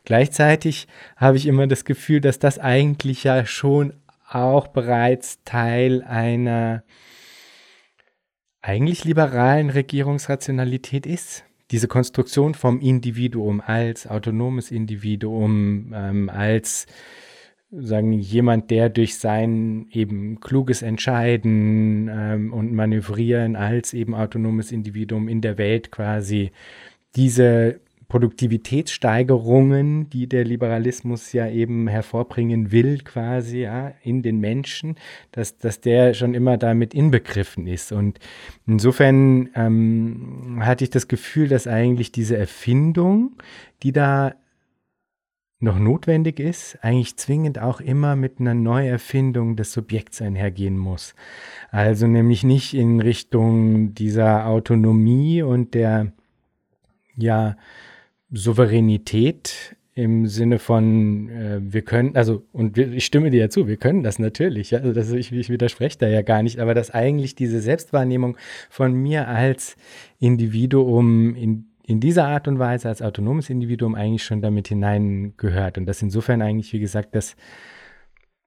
Gleichzeitig habe ich immer das Gefühl, dass das eigentlich ja schon auch bereits Teil einer eigentlich liberalen Regierungsrationalität ist. Diese Konstruktion vom Individuum als autonomes Individuum, ähm, als sagen jemand, der durch sein eben kluges Entscheiden ähm, und Manövrieren als eben autonomes Individuum in der Welt quasi diese Produktivitätssteigerungen, die der Liberalismus ja eben hervorbringen will, quasi ja, in den Menschen, dass, dass der schon immer damit inbegriffen ist. Und insofern ähm, hatte ich das Gefühl, dass eigentlich diese Erfindung, die da noch notwendig ist, eigentlich zwingend auch immer mit einer Neuerfindung des Subjekts einhergehen muss. Also nämlich nicht in Richtung dieser Autonomie und der ja Souveränität im Sinne von, äh, wir können, also, und wir, ich stimme dir ja zu, wir können das natürlich, also das, ich, ich widerspreche da ja gar nicht, aber dass eigentlich diese Selbstwahrnehmung von mir als Individuum in, in dieser Art und Weise, als autonomes Individuum eigentlich schon damit hineingehört. Und dass insofern eigentlich, wie gesagt, das,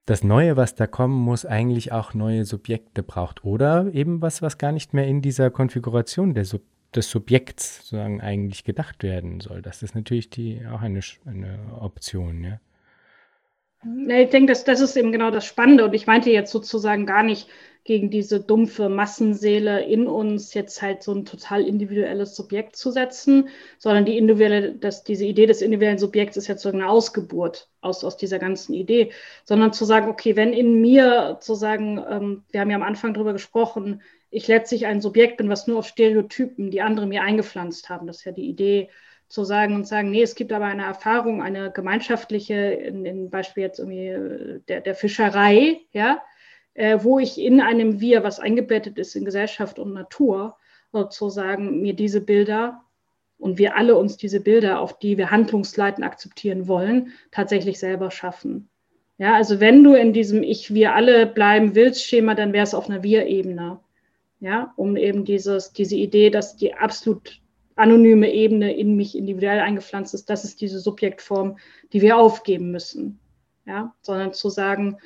das Neue, was da kommen muss, eigentlich auch neue Subjekte braucht. Oder eben was, was gar nicht mehr in dieser Konfiguration der Subjekte des Subjekts sozusagen eigentlich gedacht werden soll. Das ist natürlich die, auch eine, eine Option, ja. Ich denke, das, das ist eben genau das Spannende. Und ich meinte jetzt sozusagen gar nicht gegen diese dumpfe Massenseele in uns jetzt halt so ein total individuelles Subjekt zu setzen, sondern die individuelle, dass diese Idee des individuellen Subjekts ist jetzt so eine Ausgeburt aus, aus dieser ganzen Idee, sondern zu sagen, okay, wenn in mir zu sagen, ähm, wir haben ja am Anfang darüber gesprochen, ich letztlich ein Subjekt bin, was nur auf Stereotypen, die andere mir eingepflanzt haben, das ist ja die Idee, zu sagen und sagen, nee, es gibt aber eine Erfahrung, eine gemeinschaftliche, in, in Beispiel jetzt irgendwie äh, der, der Fischerei, ja, äh, wo ich in einem Wir, was eingebettet ist in Gesellschaft und Natur, sozusagen mir diese Bilder und wir alle uns diese Bilder, auf die wir Handlungsleiten akzeptieren wollen, tatsächlich selber schaffen. Ja, also wenn du in diesem Ich, wir alle bleiben willst Schema, dann wäre es auf einer Wir-Ebene. Ja, um eben dieses, diese Idee, dass die absolut anonyme Ebene in mich individuell eingepflanzt ist, das ist diese Subjektform, die wir aufgeben müssen. Ja, sondern zu sagen,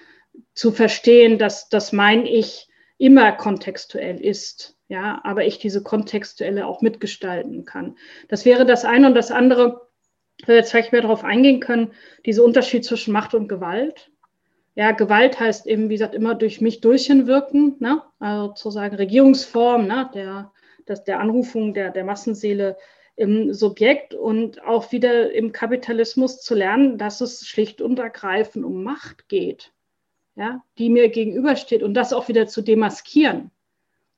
zu verstehen, dass, dass mein Ich immer kontextuell ist, ja, aber ich diese kontextuelle auch mitgestalten kann. Das wäre das eine und das andere, wir jetzt vielleicht mehr darauf eingehen können, dieser Unterschied zwischen Macht und Gewalt. Ja, Gewalt heißt eben, wie gesagt, immer durch mich durchhinwirken, ne? also sozusagen Regierungsform, ne? der das, der Anrufung der, der Massenseele im Subjekt und auch wieder im Kapitalismus zu lernen, dass es schlicht und ergreifend um Macht geht, ja, die mir gegenübersteht und das auch wieder zu demaskieren.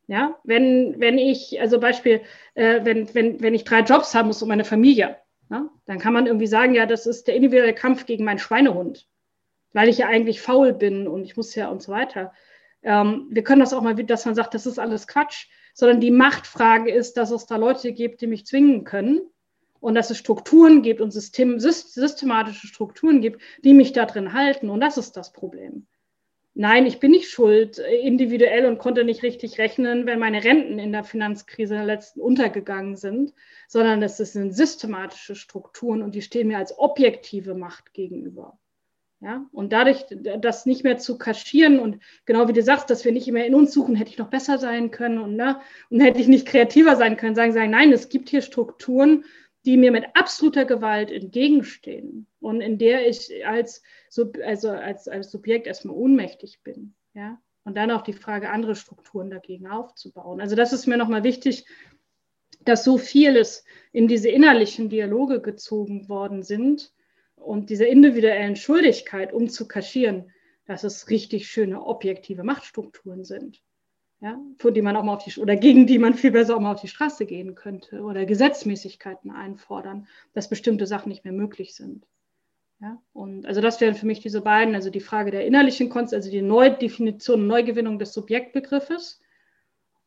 Ja, wenn, wenn ich, also Beispiel, äh, wenn, wenn, wenn ich drei Jobs haben muss um meine Familie, ja, dann kann man irgendwie sagen, ja, das ist der individuelle Kampf gegen meinen Schweinehund, weil ich ja eigentlich faul bin und ich muss ja und so weiter. Ähm, wir können das auch mal, dass man sagt, das ist alles Quatsch sondern die Machtfrage ist, dass es da Leute gibt, die mich zwingen können und dass es Strukturen gibt und System, systematische Strukturen gibt, die mich da drin halten. Und das ist das Problem. Nein, ich bin nicht schuld äh, individuell und konnte nicht richtig rechnen, wenn meine Renten in der Finanzkrise der letzten untergegangen sind, sondern es sind systematische Strukturen und die stehen mir als objektive Macht gegenüber. Ja, und dadurch das nicht mehr zu kaschieren und genau wie du sagst, dass wir nicht immer in uns suchen, hätte ich noch besser sein können und, ne, und hätte ich nicht kreativer sein können, sagen, sagen, nein, es gibt hier Strukturen, die mir mit absoluter Gewalt entgegenstehen und in der ich als, also als, als Subjekt erstmal ohnmächtig bin. Ja? Und dann auch die Frage, andere Strukturen dagegen aufzubauen. Also das ist mir nochmal wichtig, dass so vieles in diese innerlichen Dialoge gezogen worden sind und diese individuellen Schuldigkeit, um zu kaschieren, dass es richtig schöne objektive Machtstrukturen sind, ja, für die man auch mal auf die oder gegen die man viel besser auch mal auf die Straße gehen könnte oder Gesetzmäßigkeiten einfordern, dass bestimmte Sachen nicht mehr möglich sind. Ja, und also das wären für mich diese beiden, also die Frage der innerlichen Konst, also die Neudefinition, Neugewinnung des Subjektbegriffes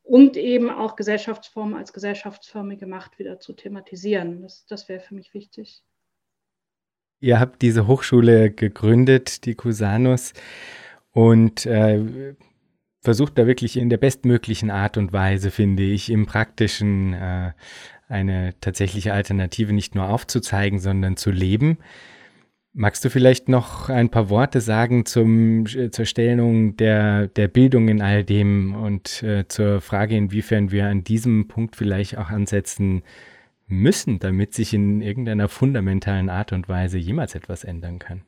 und eben auch Gesellschaftsformen als gesellschaftsförmige Macht wieder zu thematisieren. Das, das wäre für mich wichtig. Ihr habt diese Hochschule gegründet, die Cusanus, und äh, versucht da wirklich in der bestmöglichen Art und Weise, finde ich, im praktischen äh, eine tatsächliche Alternative nicht nur aufzuzeigen, sondern zu leben. Magst du vielleicht noch ein paar Worte sagen zum, äh, zur Stellung der, der Bildung in all dem und äh, zur Frage, inwiefern wir an diesem Punkt vielleicht auch ansetzen müssen, damit sich in irgendeiner fundamentalen Art und Weise jemals etwas ändern kann.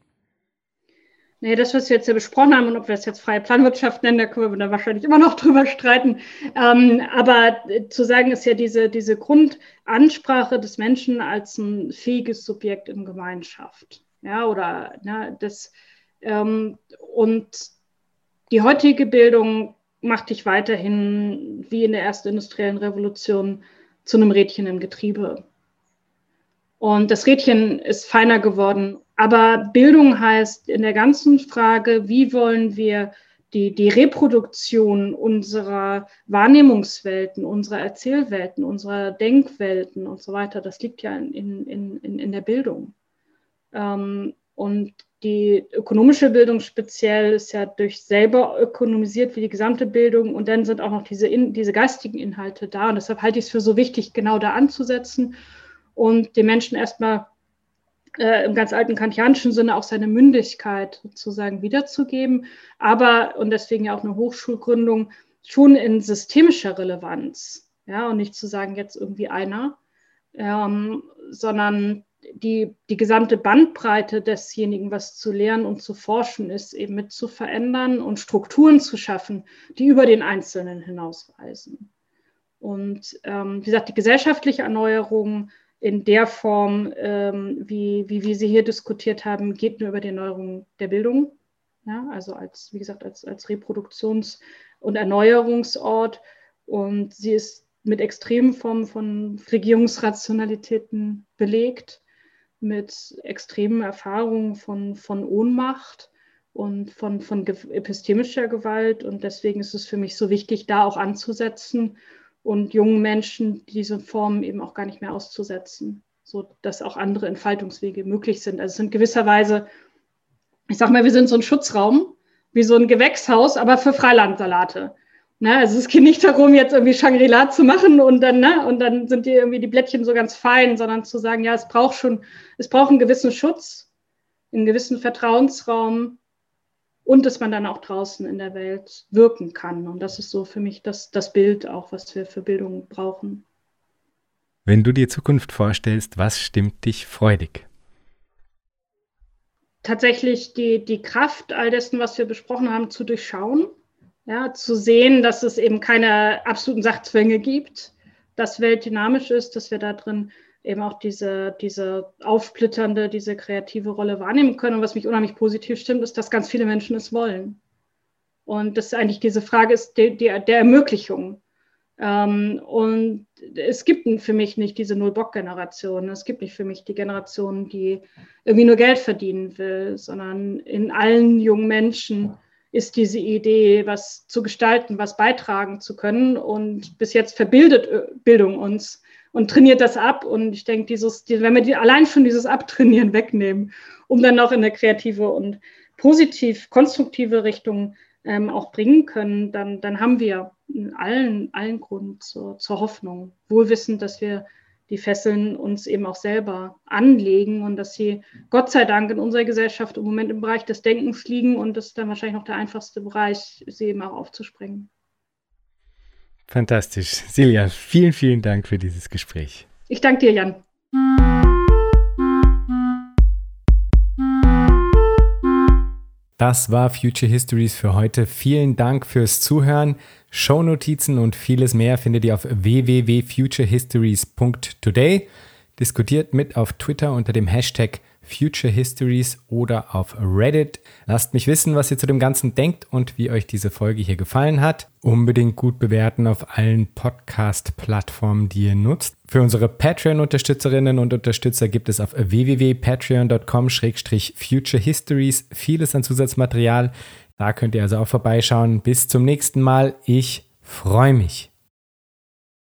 Nee, das, was wir jetzt hier besprochen haben und ob wir es jetzt freie Planwirtschaft nennen, da können wir da wahrscheinlich immer noch <laughs> drüber streiten. Ähm, aber zu sagen ist ja diese, diese Grundansprache des Menschen als ein fähiges Subjekt in Gemeinschaft. Ja, oder ne, das, ähm, und die heutige Bildung macht dich weiterhin wie in der ersten industriellen Revolution zu einem Rädchen im Getriebe. Und das Rädchen ist feiner geworden. Aber Bildung heißt in der ganzen Frage, wie wollen wir die, die Reproduktion unserer Wahrnehmungswelten, unserer Erzählwelten, unserer Denkwelten und so weiter, das liegt ja in, in, in, in der Bildung. Ähm, und die ökonomische Bildung speziell ist ja durch selber ökonomisiert wie die gesamte Bildung und dann sind auch noch diese, in, diese geistigen Inhalte da. Und deshalb halte ich es für so wichtig, genau da anzusetzen und den Menschen erstmal äh, im ganz alten kantianischen Sinne auch seine Mündigkeit sozusagen wiederzugeben, aber, und deswegen ja auch eine Hochschulgründung, schon in systemischer Relevanz. Ja, und nicht zu sagen, jetzt irgendwie einer, ähm, sondern die, die gesamte Bandbreite desjenigen, was zu lernen und zu forschen ist, eben mit zu verändern und Strukturen zu schaffen, die über den Einzelnen hinausweisen. Und ähm, wie gesagt, die gesellschaftliche Erneuerung in der Form, ähm, wie, wie wir sie hier diskutiert haben, geht nur über die Erneuerung der Bildung. Ja, also als, wie gesagt, als, als Reproduktions- und Erneuerungsort. Und sie ist mit extremen Formen von Regierungsrationalitäten belegt, mit extremen Erfahrungen von, von Ohnmacht und von, von epistemischer Gewalt. Und deswegen ist es für mich so wichtig, da auch anzusetzen und jungen Menschen diese Formen eben auch gar nicht mehr auszusetzen, sodass auch andere Entfaltungswege möglich sind. Also es sind gewisserweise, ich sag mal, wir sind so ein Schutzraum, wie so ein Gewächshaus, aber für Freilandsalate. Ne? Also es geht nicht darum, jetzt irgendwie Shangri-La zu machen und dann, ne, und dann sind die irgendwie die Blättchen so ganz fein, sondern zu sagen, ja, es braucht schon, es braucht einen gewissen Schutz, einen gewissen Vertrauensraum, und dass man dann auch draußen in der Welt wirken kann. Und das ist so für mich das, das Bild auch, was wir für Bildung brauchen. Wenn du dir Zukunft vorstellst, was stimmt dich freudig? Tatsächlich die, die Kraft all dessen, was wir besprochen haben, zu durchschauen. Ja, zu sehen, dass es eben keine absoluten Sachzwänge gibt, dass Welt dynamisch ist, dass wir da drin eben auch diese, diese aufsplitternde, diese kreative Rolle wahrnehmen können. Und was mich unheimlich positiv stimmt, ist, dass ganz viele Menschen es wollen. Und das ist eigentlich diese Frage ist die, die, der Ermöglichung. Ähm, und es gibt für mich nicht diese Null-Bock-Generation. Es gibt nicht für mich die Generation, die irgendwie nur Geld verdienen will, sondern in allen jungen Menschen ist diese Idee, was zu gestalten, was beitragen zu können. Und bis jetzt verbildet äh, Bildung uns und trainiert das ab. Und ich denke, dieses, die, wenn wir die, allein schon dieses Abtrainieren <laughs> wegnehmen, um dann noch in eine kreative und positiv konstruktive Richtung ähm, auch bringen können, dann, dann haben wir allen, allen Grund zur, zur Hoffnung. Wohlwissend, dass wir die Fesseln uns eben auch selber anlegen und dass sie Gott sei Dank in unserer Gesellschaft im Moment im Bereich des Denkens liegen und das ist dann wahrscheinlich noch der einfachste Bereich, sie eben auch aufzuspringen. Fantastisch. Silja, vielen, vielen Dank für dieses Gespräch. Ich danke dir, Jan. Das war Future Histories für heute. Vielen Dank fürs Zuhören. Shownotizen und vieles mehr findet ihr auf www.futurehistories.today. Diskutiert mit auf Twitter unter dem Hashtag Future Histories oder auf Reddit. Lasst mich wissen, was ihr zu dem Ganzen denkt und wie euch diese Folge hier gefallen hat. Unbedingt gut bewerten auf allen Podcast-Plattformen, die ihr nutzt. Für unsere Patreon-Unterstützerinnen und Unterstützer gibt es auf www.patreon.com-futurehistories vieles an Zusatzmaterial. Da könnt ihr also auch vorbeischauen. Bis zum nächsten Mal. Ich freue mich.